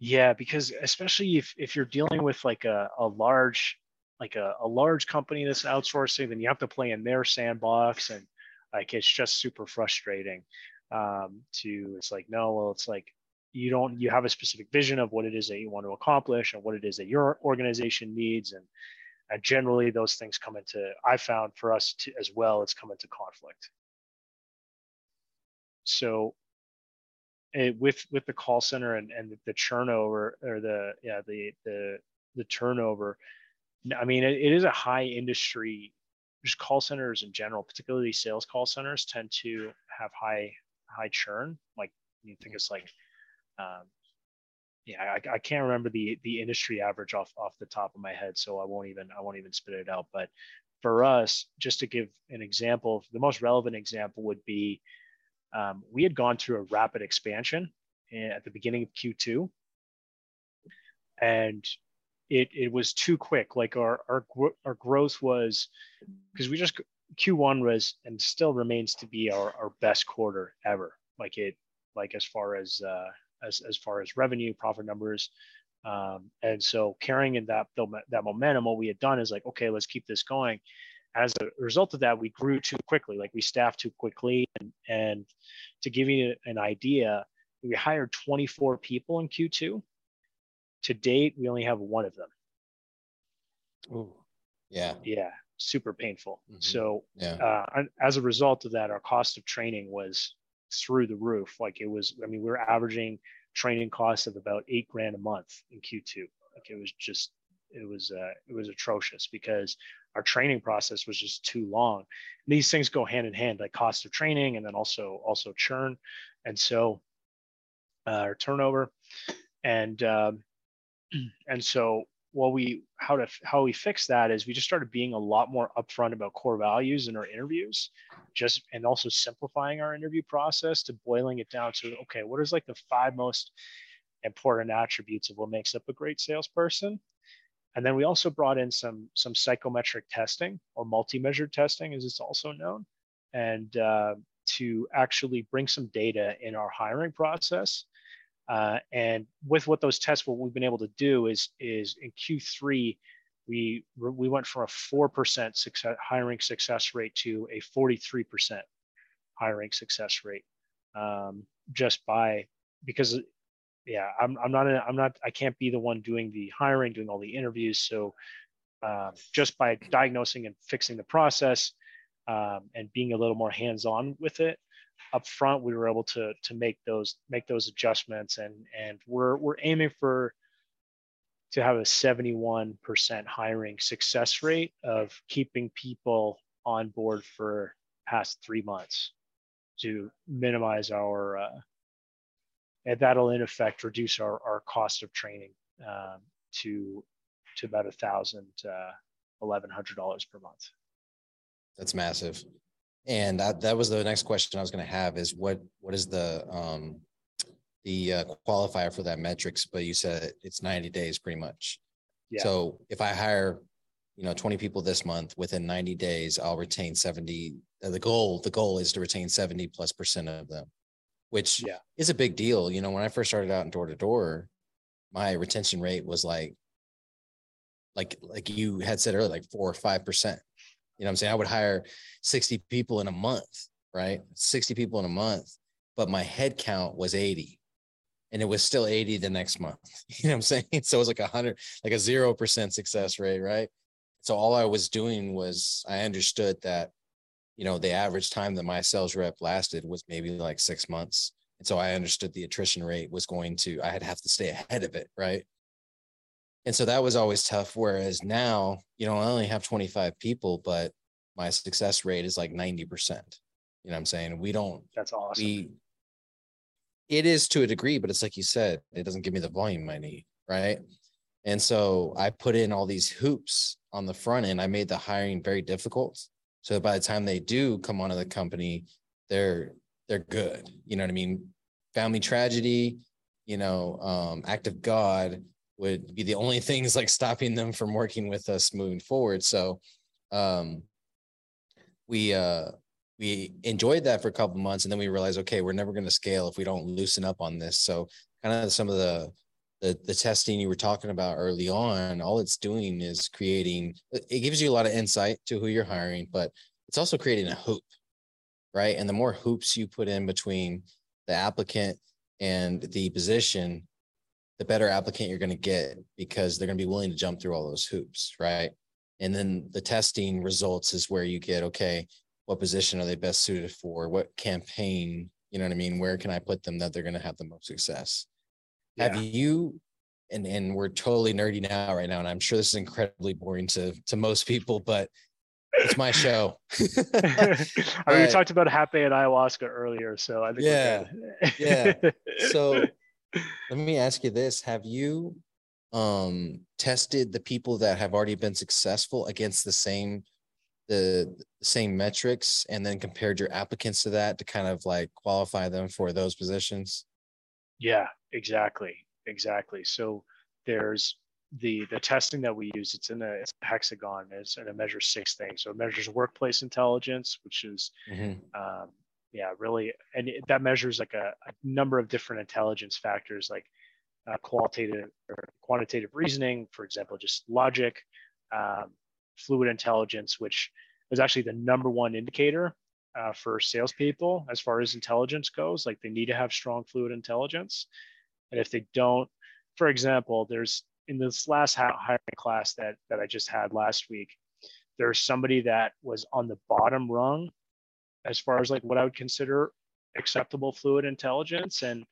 Yeah, because especially if if you're dealing with like a, a large like a, a large company that's outsourcing, then you have to play in their sandbox and like it's just super frustrating um, to it's like no well it's like you don't you have a specific vision of what it is that you want to accomplish and what it is that your organization needs. And and generally those things come into i found for us to, as well it's come into conflict. So it, with with the call center and and the turnover or the yeah the the the turnover i mean it, it is a high industry. Just call centers in general particularly sales call centers tend to have high high churn. Like you think it's like, um, yeah, I, I can't remember the the industry average off off the top of my head, so I won't even I won't even spit it out. But for us, just to give an example, the most relevant example would be um, we had gone through a rapid expansion at the beginning of Q2, and it it was too quick. Like our our our growth was because we just Q1 was and still remains to be our, our best quarter ever. Like it like as far as uh, as as far as revenue, profit numbers. Um, and so carrying in that that momentum, what we had done is like, okay, let's keep this going. As a result of that, we grew too quickly. Like we staffed too quickly, and and to give you an idea, we hired 24 people in Q2 to date, we only have one of them. Oh, yeah. Yeah, super painful. Mm-hmm. So, yeah. uh, as a result of that, our cost of training was through the roof. Like it was, I mean, we were averaging training costs of about eight grand a month in Q2. Like it was just, it was, uh, it was atrocious because our training process was just too long. And these things go hand in hand, like cost of training and then also, also churn. And so, uh, our turnover and, um, (clears throat) and so what we how to how we fix that is we just started being a lot more upfront about core values in our interviews just and also simplifying our interview process to boiling it down to okay what is like the five most important attributes of what makes up a great salesperson? And then we also brought in some some psychometric testing or multi-measured testing as it's also known and uh, to actually bring some data in our hiring process uh, and with what those tests, what we've been able to do is is in Q3, we we went from a four percent success hiring success rate to a 43 percent hiring success rate, um, just by because yeah, I'm I'm not a, I'm not I can't be the one doing the hiring, doing all the interviews. So uh, just by diagnosing and fixing the process um, and being a little more hands-on with it, up front we were able to to make those make those adjustments and and we're we're aiming for to have a 71% hiring success rate of keeping people on board for past three months to minimize our uh, and that'll in effect reduce our, our cost of training um, to to about a thousand uh, eleven hundred dollars per month. That's massive and that, that was the next question I was going to have is what what is the um the uh, qualifier for that metrics? But you said it's 90 days pretty much. Yeah. So if I hire, you know, 20 people this month within 90 days, I'll retain 70. Uh, the goal the goal is to retain 70 plus percent of them, which yeah. is a big deal. You know, when I first started out in door to door, my retention rate was like like like you had said earlier, like four or five percent. You know I'm saying? I would hire 60 people in a month, right? 60 people in a month, but my head count was 80 and it was still 80 the next month. (laughs) You know what I'm saying? So it was like a hundred, like a 0% success rate, right? So all I was doing was I understood that, you know, the average time that my sales rep lasted was maybe like six months. And so I understood the attrition rate was going to, I had have to stay ahead of it, right? And so that was always tough. Whereas now, you know, I only have 25 people, but my success rate is like 90%. You know what I'm saying? We don't, that's awesome. We, it is to a degree, but it's like you said, it doesn't give me the volume I need. Right. And so I put in all these hoops on the front end. I made the hiring very difficult. So by the time they do come onto the company, they're, they're good. You know what I mean? Family tragedy, you know, um, act of God, would be the only things like stopping them from working with us moving forward. So um, we uh, we enjoyed that for a couple months, and then we realized, okay, we're never going to scale if we don't loosen up on this. So kind of some of the, the the testing you were talking about early on, all it's doing is creating. It gives you a lot of insight to who you're hiring, but it's also creating a hoop, right? And the more hoops you put in between the applicant and the position, the better applicant you're going to get because they're going to be willing to jump through all those hoops, right? And then the testing results is where you get, okay, what position are they best suited for? What campaign, you know what I mean? Where can I put them that they're going to have the most success? Yeah. Have you, and, and we're totally nerdy now right now, and I'm sure this is incredibly boring to, to most people, but it's my show. (laughs) (laughs) I mean, we talked about happy and ayahuasca earlier, so I think yeah, yeah. So (laughs) let me ask you this have you um tested the people that have already been successful against the same the same metrics and then compared your applicants to that to kind of like qualify them for those positions yeah exactly exactly so there's the the testing that we use. It's in a, it's a hexagon. It's and it measures six things. So it measures workplace intelligence, which is mm-hmm. um, yeah, really, and it, that measures like a, a, number of different intelligence factors, like uh, qualitative or quantitative reasoning, for example, just logic, um, fluid intelligence, which is actually the number one indicator uh, for salespeople as far as intelligence goes. Like they need to have strong fluid intelligence, and if they don't, for example, there's in this last hiring class that that I just had last week, there's somebody that was on the bottom rung as far as like what I would consider acceptable fluid intelligence. And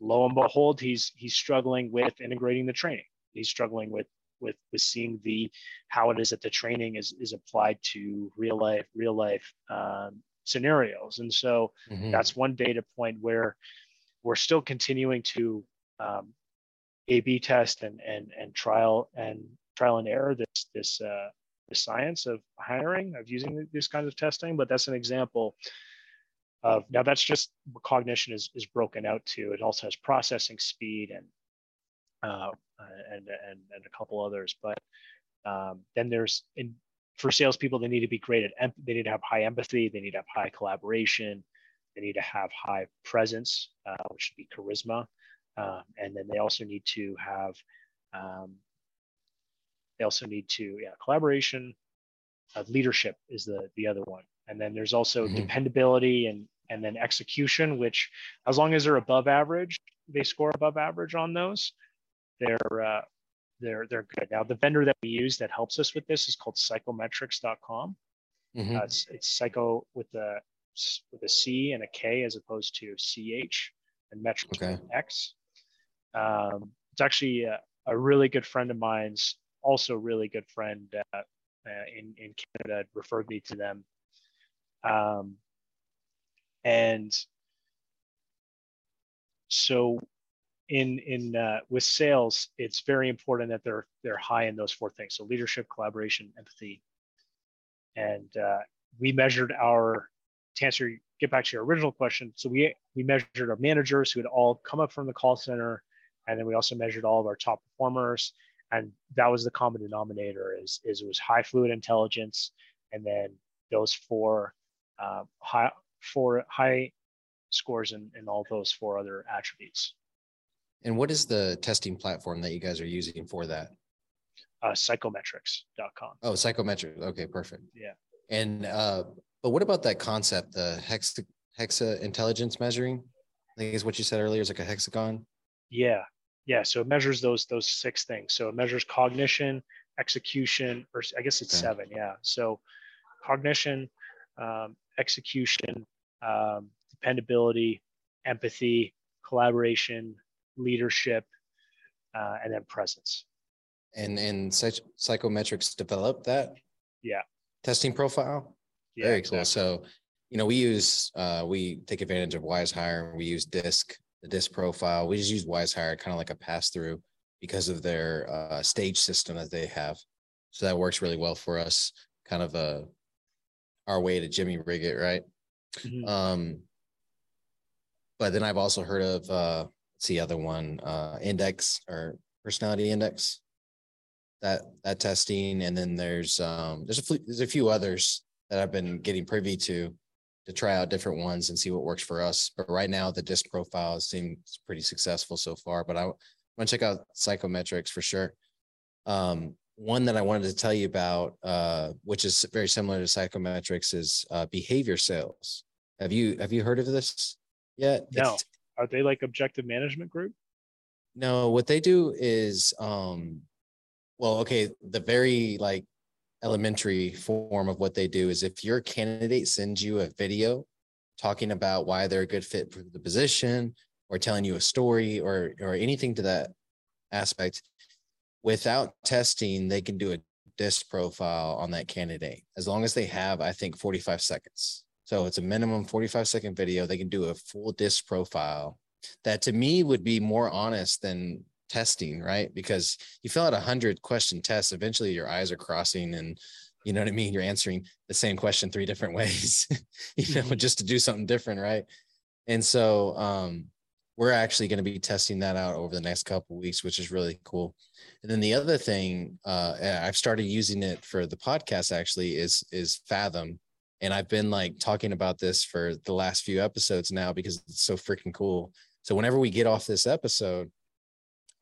lo and behold, he's he's struggling with integrating the training. He's struggling with with with seeing the how it is that the training is is applied to real life real life um, scenarios. And so mm-hmm. that's one data point where we're still continuing to um, A/B test and and and trial and trial and error this this uh, the science of hiring, of using these kinds of testing, but that's an example of now that's just cognition is, is broken out to. It also has processing speed and uh, and, and and a couple others. But um, then there's in for salespeople, they need to be great at they need to have high empathy, they need to have high collaboration, they need to have high presence, uh, which would be charisma, uh, and then they also need to have um, they also need to, yeah, collaboration, uh, leadership is the the other one, and then there's also mm-hmm. dependability and and then execution, which as long as they're above average, they score above average on those. They're uh, they're they're good. Now the vendor that we use that helps us with this is called psychometrics.com. Mm-hmm. Uh, it's, it's psycho with a with a C and a K as opposed to CH and metrics okay. X. Um, it's actually a, a, really good friend of mine's also really good friend uh, uh, in in Canada referred me to them. Um, and so in in uh, with sales, it's very important that they're they're high in those four things. So leadership, collaboration, empathy, and uh, we measured our to answer get back to your original question. So we we measured our managers who had all come up from the call center, and then we also measured all of our top performers and that was the common denominator is, is it was high fluid intelligence and then those four uh, high four high scores in, in all those four other attributes. And what is the testing platform that you guys are using for that? Uh, psychometrics.com oh psychometrics. Okay perfect. Yeah. And uh but what about that concept the hexa hexa intelligence measuring? I think is what you said earlier is like a hexagon? Yeah yeah so it measures those those six things. So it measures cognition execution or i guess it's okay. seven yeah. So cognition um, execution um, dependability empathy collaboration leadership uh, and then presence. And and psych- psychometrics develop that? Yeah. Testing profile? Yeah, very exactly. cool so you know we use uh, we take advantage of WizeHire we use disc the disc profile. We just use WizeHire kind of like a pass through because of their uh, stage system that they have. So that works really well for us. Kind of a our way to Jimmy rig it, right? Mm-hmm. Um, but then I've also heard of uh, the other one? Uh, index or personality index. That that testing, and then there's um, there's a few, there's a few others that I've been getting privy to to try out different ones and see what works for us. But right now, the disc profile seems pretty successful so far. But I want to check out psychometrics for sure. Um, one that I wanted to tell you about, uh, which is very similar to psychometrics, is uh, behavior sales. Have you have you heard of this yet? No. It's, Are they like objective management group? No. What they do is, um, well, okay, the very like elementary form of what they do is if your candidate sends you a video talking about why they're a good fit for the position or telling you a story or or anything to that aspect without testing they can do a disc profile on that candidate. As long as they have i think 45 seconds. So it's a minimum 45 second video. They can do a full disc profile. That to me would be more honest than testing, right? Because you fill out a hundred question tests, eventually your eyes are crossing and you know what I mean? You're answering the same question three different (laughs) ways, you know, mm-hmm. just to do something different, right? And so um we're actually going to be testing that out over the next couple weeks, which is really cool. And then the other thing, uh, I've started using it for the podcast actually is is Fathom, and I've been like talking about this for the last few episodes now because it's so freaking cool. So whenever we get off this episode,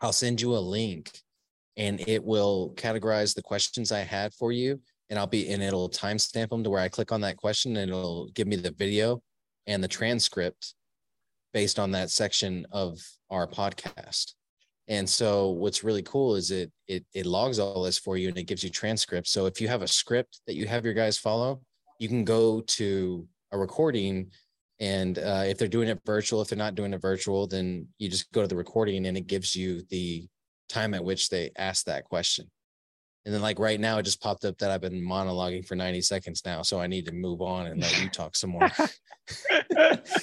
I'll send you a link, and it will categorize the questions I had for you, and I'll be and it'll timestamp them to where I click on that question and it'll give me the video and the transcript based on that section of our podcast. And so what's really cool is it it it logs all this for you and it gives you transcripts. So if you have a script that you have your guys follow, you can go to a recording and uh, if they're doing it virtual, if they're not doing it virtual, then you just go to the recording and it gives you the time at which they ask that question. And then like right now, it just popped up that I've been monologuing for 90 seconds now. So I need to move on and let you talk some more. (laughs)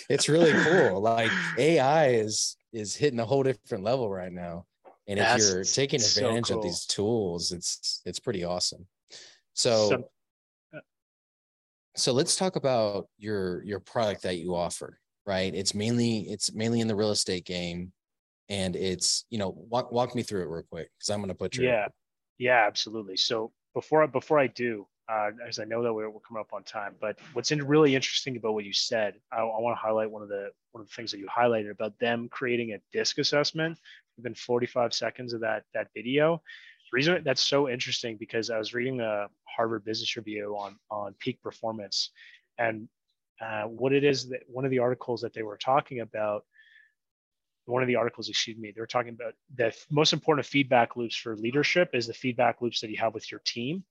it's really cool. Like AI is is hitting a whole different level right now. And if That's you're taking advantage so cool. of these tools, it's it's pretty awesome. So, so so let's talk about your your product that you offer right it's mainly it's mainly in the real estate game and it's you know walk walk me through it real quick because i'm going to put you yeah yeah, absolutely. So before before I do, uh, as I know that we're, we're coming up on time, but what's in, really interesting about what you said, I, I want to highlight one of the one of the things that you highlighted about them creating a disc assessment within 45 seconds of that that video. The reason that's so interesting because I was reading a Harvard Business Review on on peak performance, and uh, what it is that one of the articles that they were talking about one of the articles, excuse me, they were talking about the most important feedback loops for leadership is the feedback loops that you have with your team.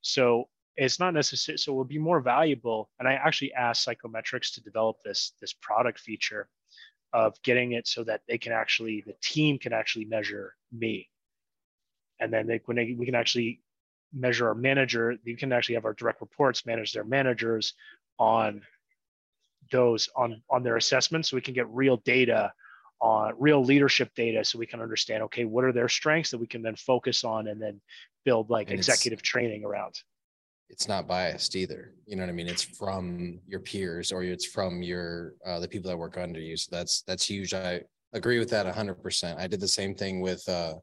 So it's not necessary. So it would be more valuable. And I actually asked Psychometrics to develop this this product feature of getting it so that they can actually the team can actually measure me, and then they when they, we can actually measure our manager. You can actually have our direct reports manage their managers on those on on their assessments, so we can get real data on real leadership data so we can understand okay what are their strengths that we can then focus on and then build like and executive training around. It's not biased either. You know what i mean? It's from your peers or it's from your uh, the people that work under you. So that's that's huge. I agree with that 100% i did the same thing with uh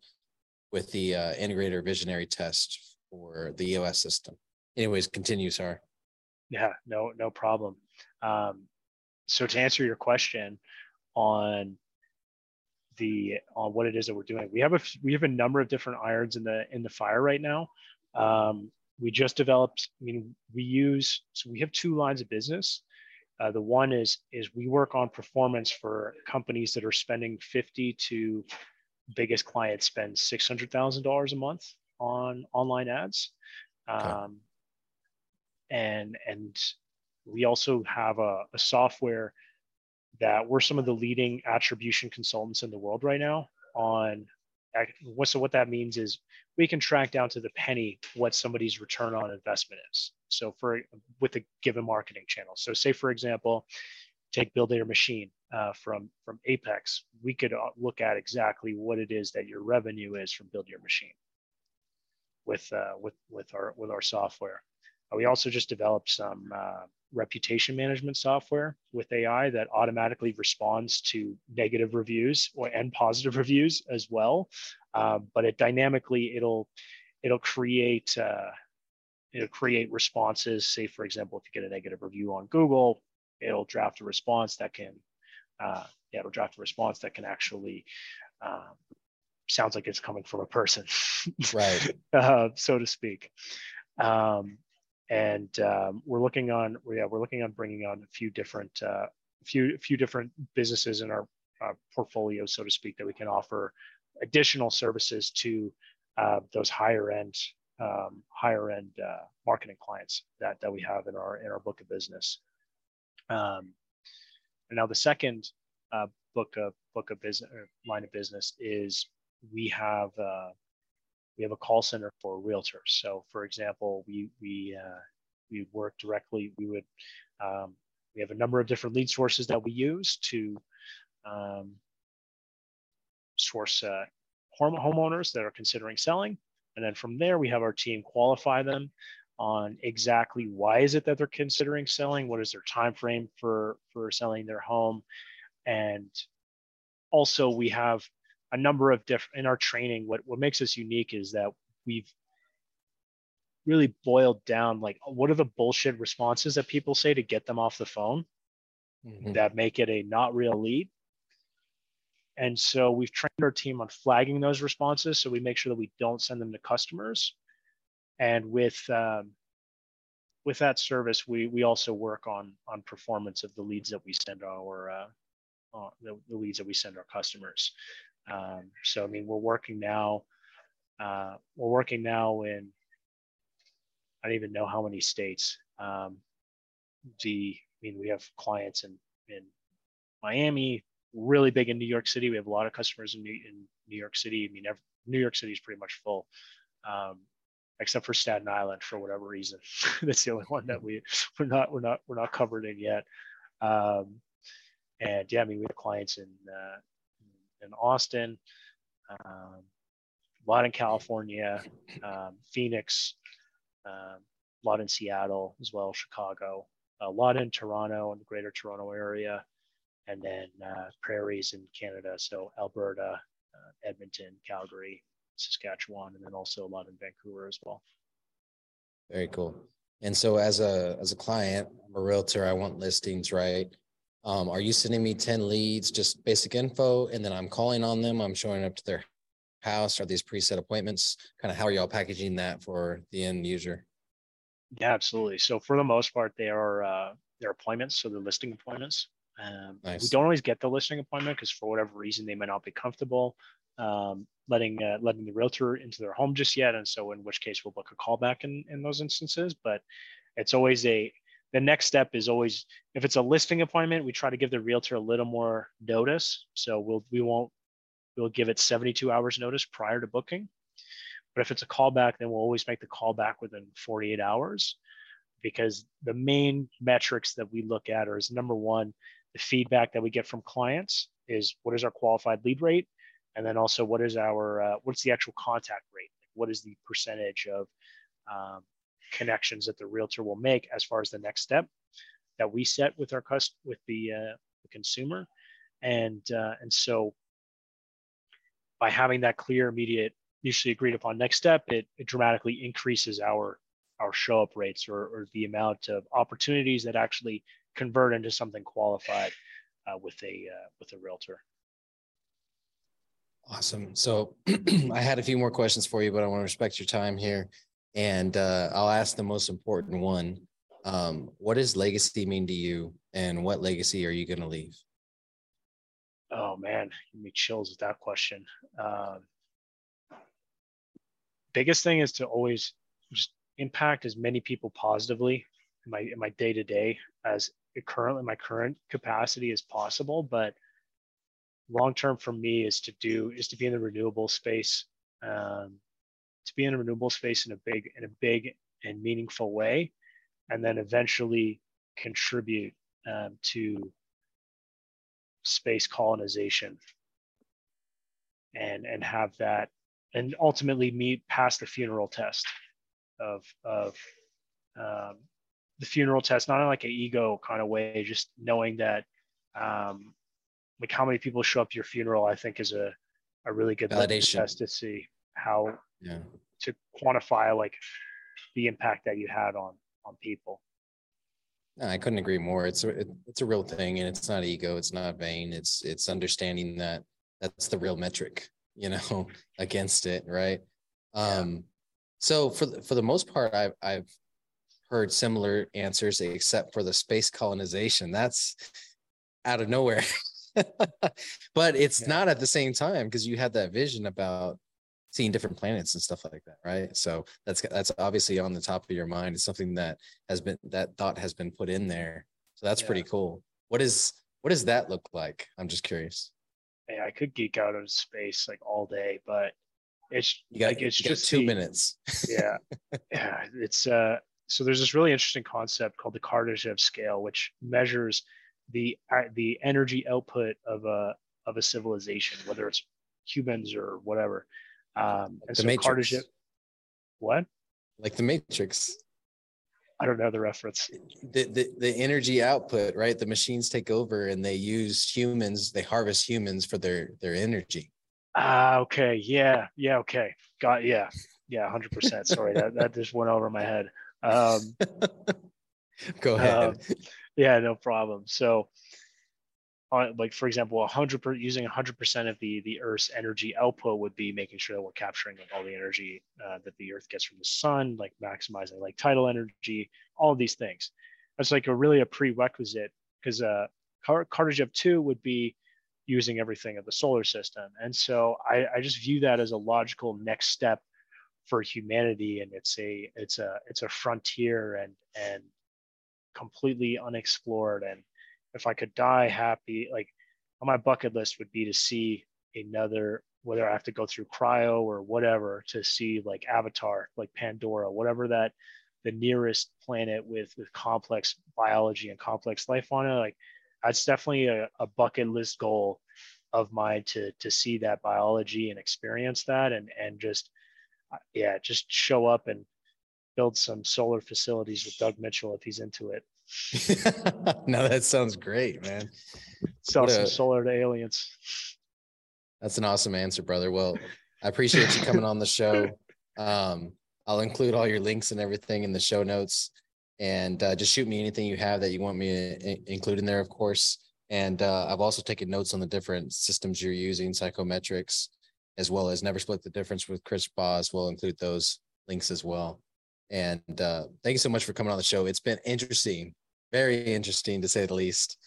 with the uh, integrator visionary test for the eos system anyways continue sorry yeah no no problem um, so to answer your question on the on what it is that we're doing. We have a we have a number of different irons in the in the fire right now. Um, we just developed. I mean, we use so we have two lines of business. Uh, the one is is we work on performance for companies that are spending 50 to biggest clients spend six hundred thousand dollars a month on online ads, um, and and we also have a, a software that we're some of the leading attribution consultants in the world right now on what so what that means is we can track down to the penny what somebody's return on investment is. So for with a given marketing channel. So say for example take build your machine uh, from from apex. We could uh, look at exactly what it is that your revenue is from build your machine with uh, with with our with our software uh, we also just developed some uh, reputation management software with AI that automatically responds to negative reviews or and positive (laughs) reviews as well. Uh, but it dynamically it'll it'll create uh, it'll create responses. Say for example, if you get a negative review on Google, it'll draft a response that can uh, yeah, it'll draft a response that can actually um, sounds like it's coming from a person, (laughs) right? uh, so to speak. Um, and um, we're looking on yeah we're looking on bringing on a few different uh, few few different businesses in our uh, portfolio so to speak that we can offer additional services to uh, those higher end um, higher end uh, marketing clients that that we have in our in our book of business um, and now the second uh, book of book of business line of business is we have uh, we have a call center for realtors. So, for example, we we uh, we work directly. We would um, we have a number of different lead sources that we use to um, source uh, homeowners that are considering selling, and then from there we have our team qualify them on exactly why is it that they're considering selling, what is their time frame for for selling their home, and also we have a number of different in our training. What what makes us unique is that we've really boiled down like what are the bullshit responses that people say to get them off the phone mm-hmm. that make it a not real lead. And so we've trained our team on flagging those responses so we make sure that we don't send them to customers. And with um, with that service, we we also work on on performance of the leads that we send our uh, uh, the, the, leads that we send our customers. Um, so I mean, we're working now. Uh, we're working now in I don't even know how many states. Um, the I mean, we have clients in in Miami, really big in New York City. We have a lot of customers in New, in New York City. I mean, every, New York City is pretty much full, um, except for Staten Island for whatever reason. (laughs) That's the only one that we we're not we're not we're not covered in yet. Um, and yeah, I mean, we have clients in uh, in Austin, um, a lot in California, um, Phoenix, um, a lot in Seattle as well, Chicago, a lot in Toronto and the Greater Toronto area, and then uh, prairies in Canada, so Alberta, uh, Edmonton, Calgary, Saskatchewan, and then also a lot in Vancouver as well. Very cool. And so, as a as a client, I'm a realtor. I want listings, right? Um, are you sending me 10 leads, just basic info, and then I'm calling on them? I'm showing up to their house. Are these preset appointments? Kind of how are y'all packaging that for the end user? Yeah, absolutely. So for the most part, they are uh, they're appointments, so they're listing appointments. Um, nice. We don't always get the listing appointment because for whatever reason they might not be comfortable um, letting uh, letting the realtor into their home just yet, and so in which case we'll book a callback in in those instances. But it's always a the next step is always if it's a listing appointment we try to give the realtor a little more notice. So we'll we won't we'll give it 72 hours notice prior to booking. But if it's a callback then we'll always make the callback within 48 hours because the main metrics that we look at are is number one the feedback that we get from clients is what is our qualified lead rate? And then also what is our uh, what's the actual contact rate? What is the percentage of um, connections that the realtor will make as far as the next step that we set with our cust with the, uh, the consumer. And uh, and so by having that clear immediate mutually agreed upon next step it, it dramatically increases our our show up rates or, or the amount of opportunities that actually convert into something qualified uh, with a uh, with a realtor. Awesome. So (clears throat) i had a few more questions for you but i want to respect your time here and uh, I'll ask the most important one. Um, what does legacy mean to you, and what legacy are you going to leave? Oh man, give me chills with that question. Um, biggest thing is to always just impact as many people positively in my in my day to day as currently my current capacity as possible. But long term for me is to do is to be in the renewable space. Um, to be in a renewable space in a big in a big and meaningful way, and then eventually contribute um, to space colonization. And and have that and ultimately meet past the funeral test of of um, the funeral test not in like an ego kind of way just knowing that um, like how many people show up to your funeral i think is a, a really good validation. test to see how yeah to quantify like the impact that you had on on people no, I couldn't agree more. It's a, it, it's a real thing, and it's not ego. It's not vain. It's it's understanding that that's the real metric, you know, (laughs) against it, right? Um, so for the, for the most part, I've I've heard similar answers, except for the space colonization. That's out of nowhere, (laughs) but it's yeah. not at the same time because you had that vision about seeing different planets and stuff like that right? So that's that's obviously on the top of your mind. It's something that has been that thought has been put in there. So that's yeah. pretty cool. What is what does that look like? I'm just curious. Yeah i could geek out on space like all day but it's you got like it's just two the, minutes. Yeah. (laughs) Yeah it's uh so there's this really interesting concept called the kardashev scale which measures the uh, the energy output of a of a civilization whether it's humans or whatever um, and the so Matrix. What? Like the Matrix. I don't know the reference. The, the the energy output, right? The machines take over and they use humans, they harvest humans for their their energy. Ah, okay. Yeah. Yeah. Okay. Got yeah. Yeah, hundred percent. Sorry, that, that just went over my head. Um (laughs) Go ahead. Um, yeah, no problem. So uh, like for example, 100 per, using 100% of the the Earth's energy output would be making sure that we're capturing like all the energy uh, that the Earth gets from the sun, like maximizing like tidal energy, all of these things. That's like a really a prerequisite because uh, Kardashev 2 would be using everything of the solar system, and so I, I just view that as a logical next step for humanity, and it's a it's a it's a frontier and and completely unexplored and if I could die happy, like on my bucket list would be to see another, whether I have to go through cryo or whatever, to see like Avatar, like Pandora, whatever that the nearest planet with with complex biology and complex life on it. Like that's definitely a, a bucket list goal of mine to to see that biology and experience that and and just uh, yeah just show up and build some solar facilities with Doug Mitchell if he's into it. (laughs) no, that sounds great, man. Sell some solar to aliens. That's an awesome answer, brother. Well, I appreciate you coming on the show. (laughs) Um, I'll include all your links and everything in the show notes. And uh, just shoot me anything you have that you want me to include in there, of course. And uh, I've also taken notes on the different systems you're using, psychometrics, as well as never split the difference with Chris Voss. We'll include those links as well. And uh, thank you so much for coming on the show. It's been interesting, very interesting to say the least.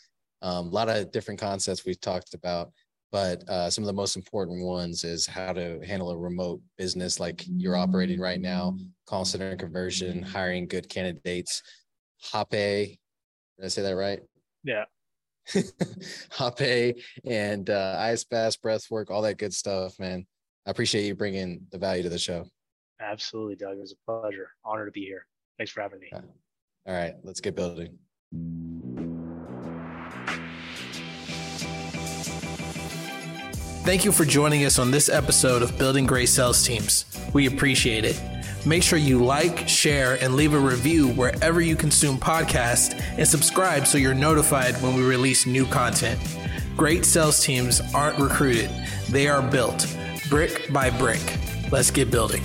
Um, a lot of different concepts we've talked about, but uh, some of the most important ones is how to handle a remote business like you're operating right now, call center conversion, hiring good candidates, Hape. Did I say that right? Yeah. (laughs) Hape and uh, ice bath, breath work, all that good stuff, man. I appreciate you bringing the value to the show. Absolutely, Doug. It was a pleasure. Honor to be here. Thanks for having me. All right, let's get building. Thank you for joining us on this episode of Building Great Sales Teams. We appreciate it. Make sure you like, share, and leave a review wherever you consume podcasts and subscribe so you're notified when we release new content. Great sales teams aren't recruited, they are built brick by brick. Let's get building.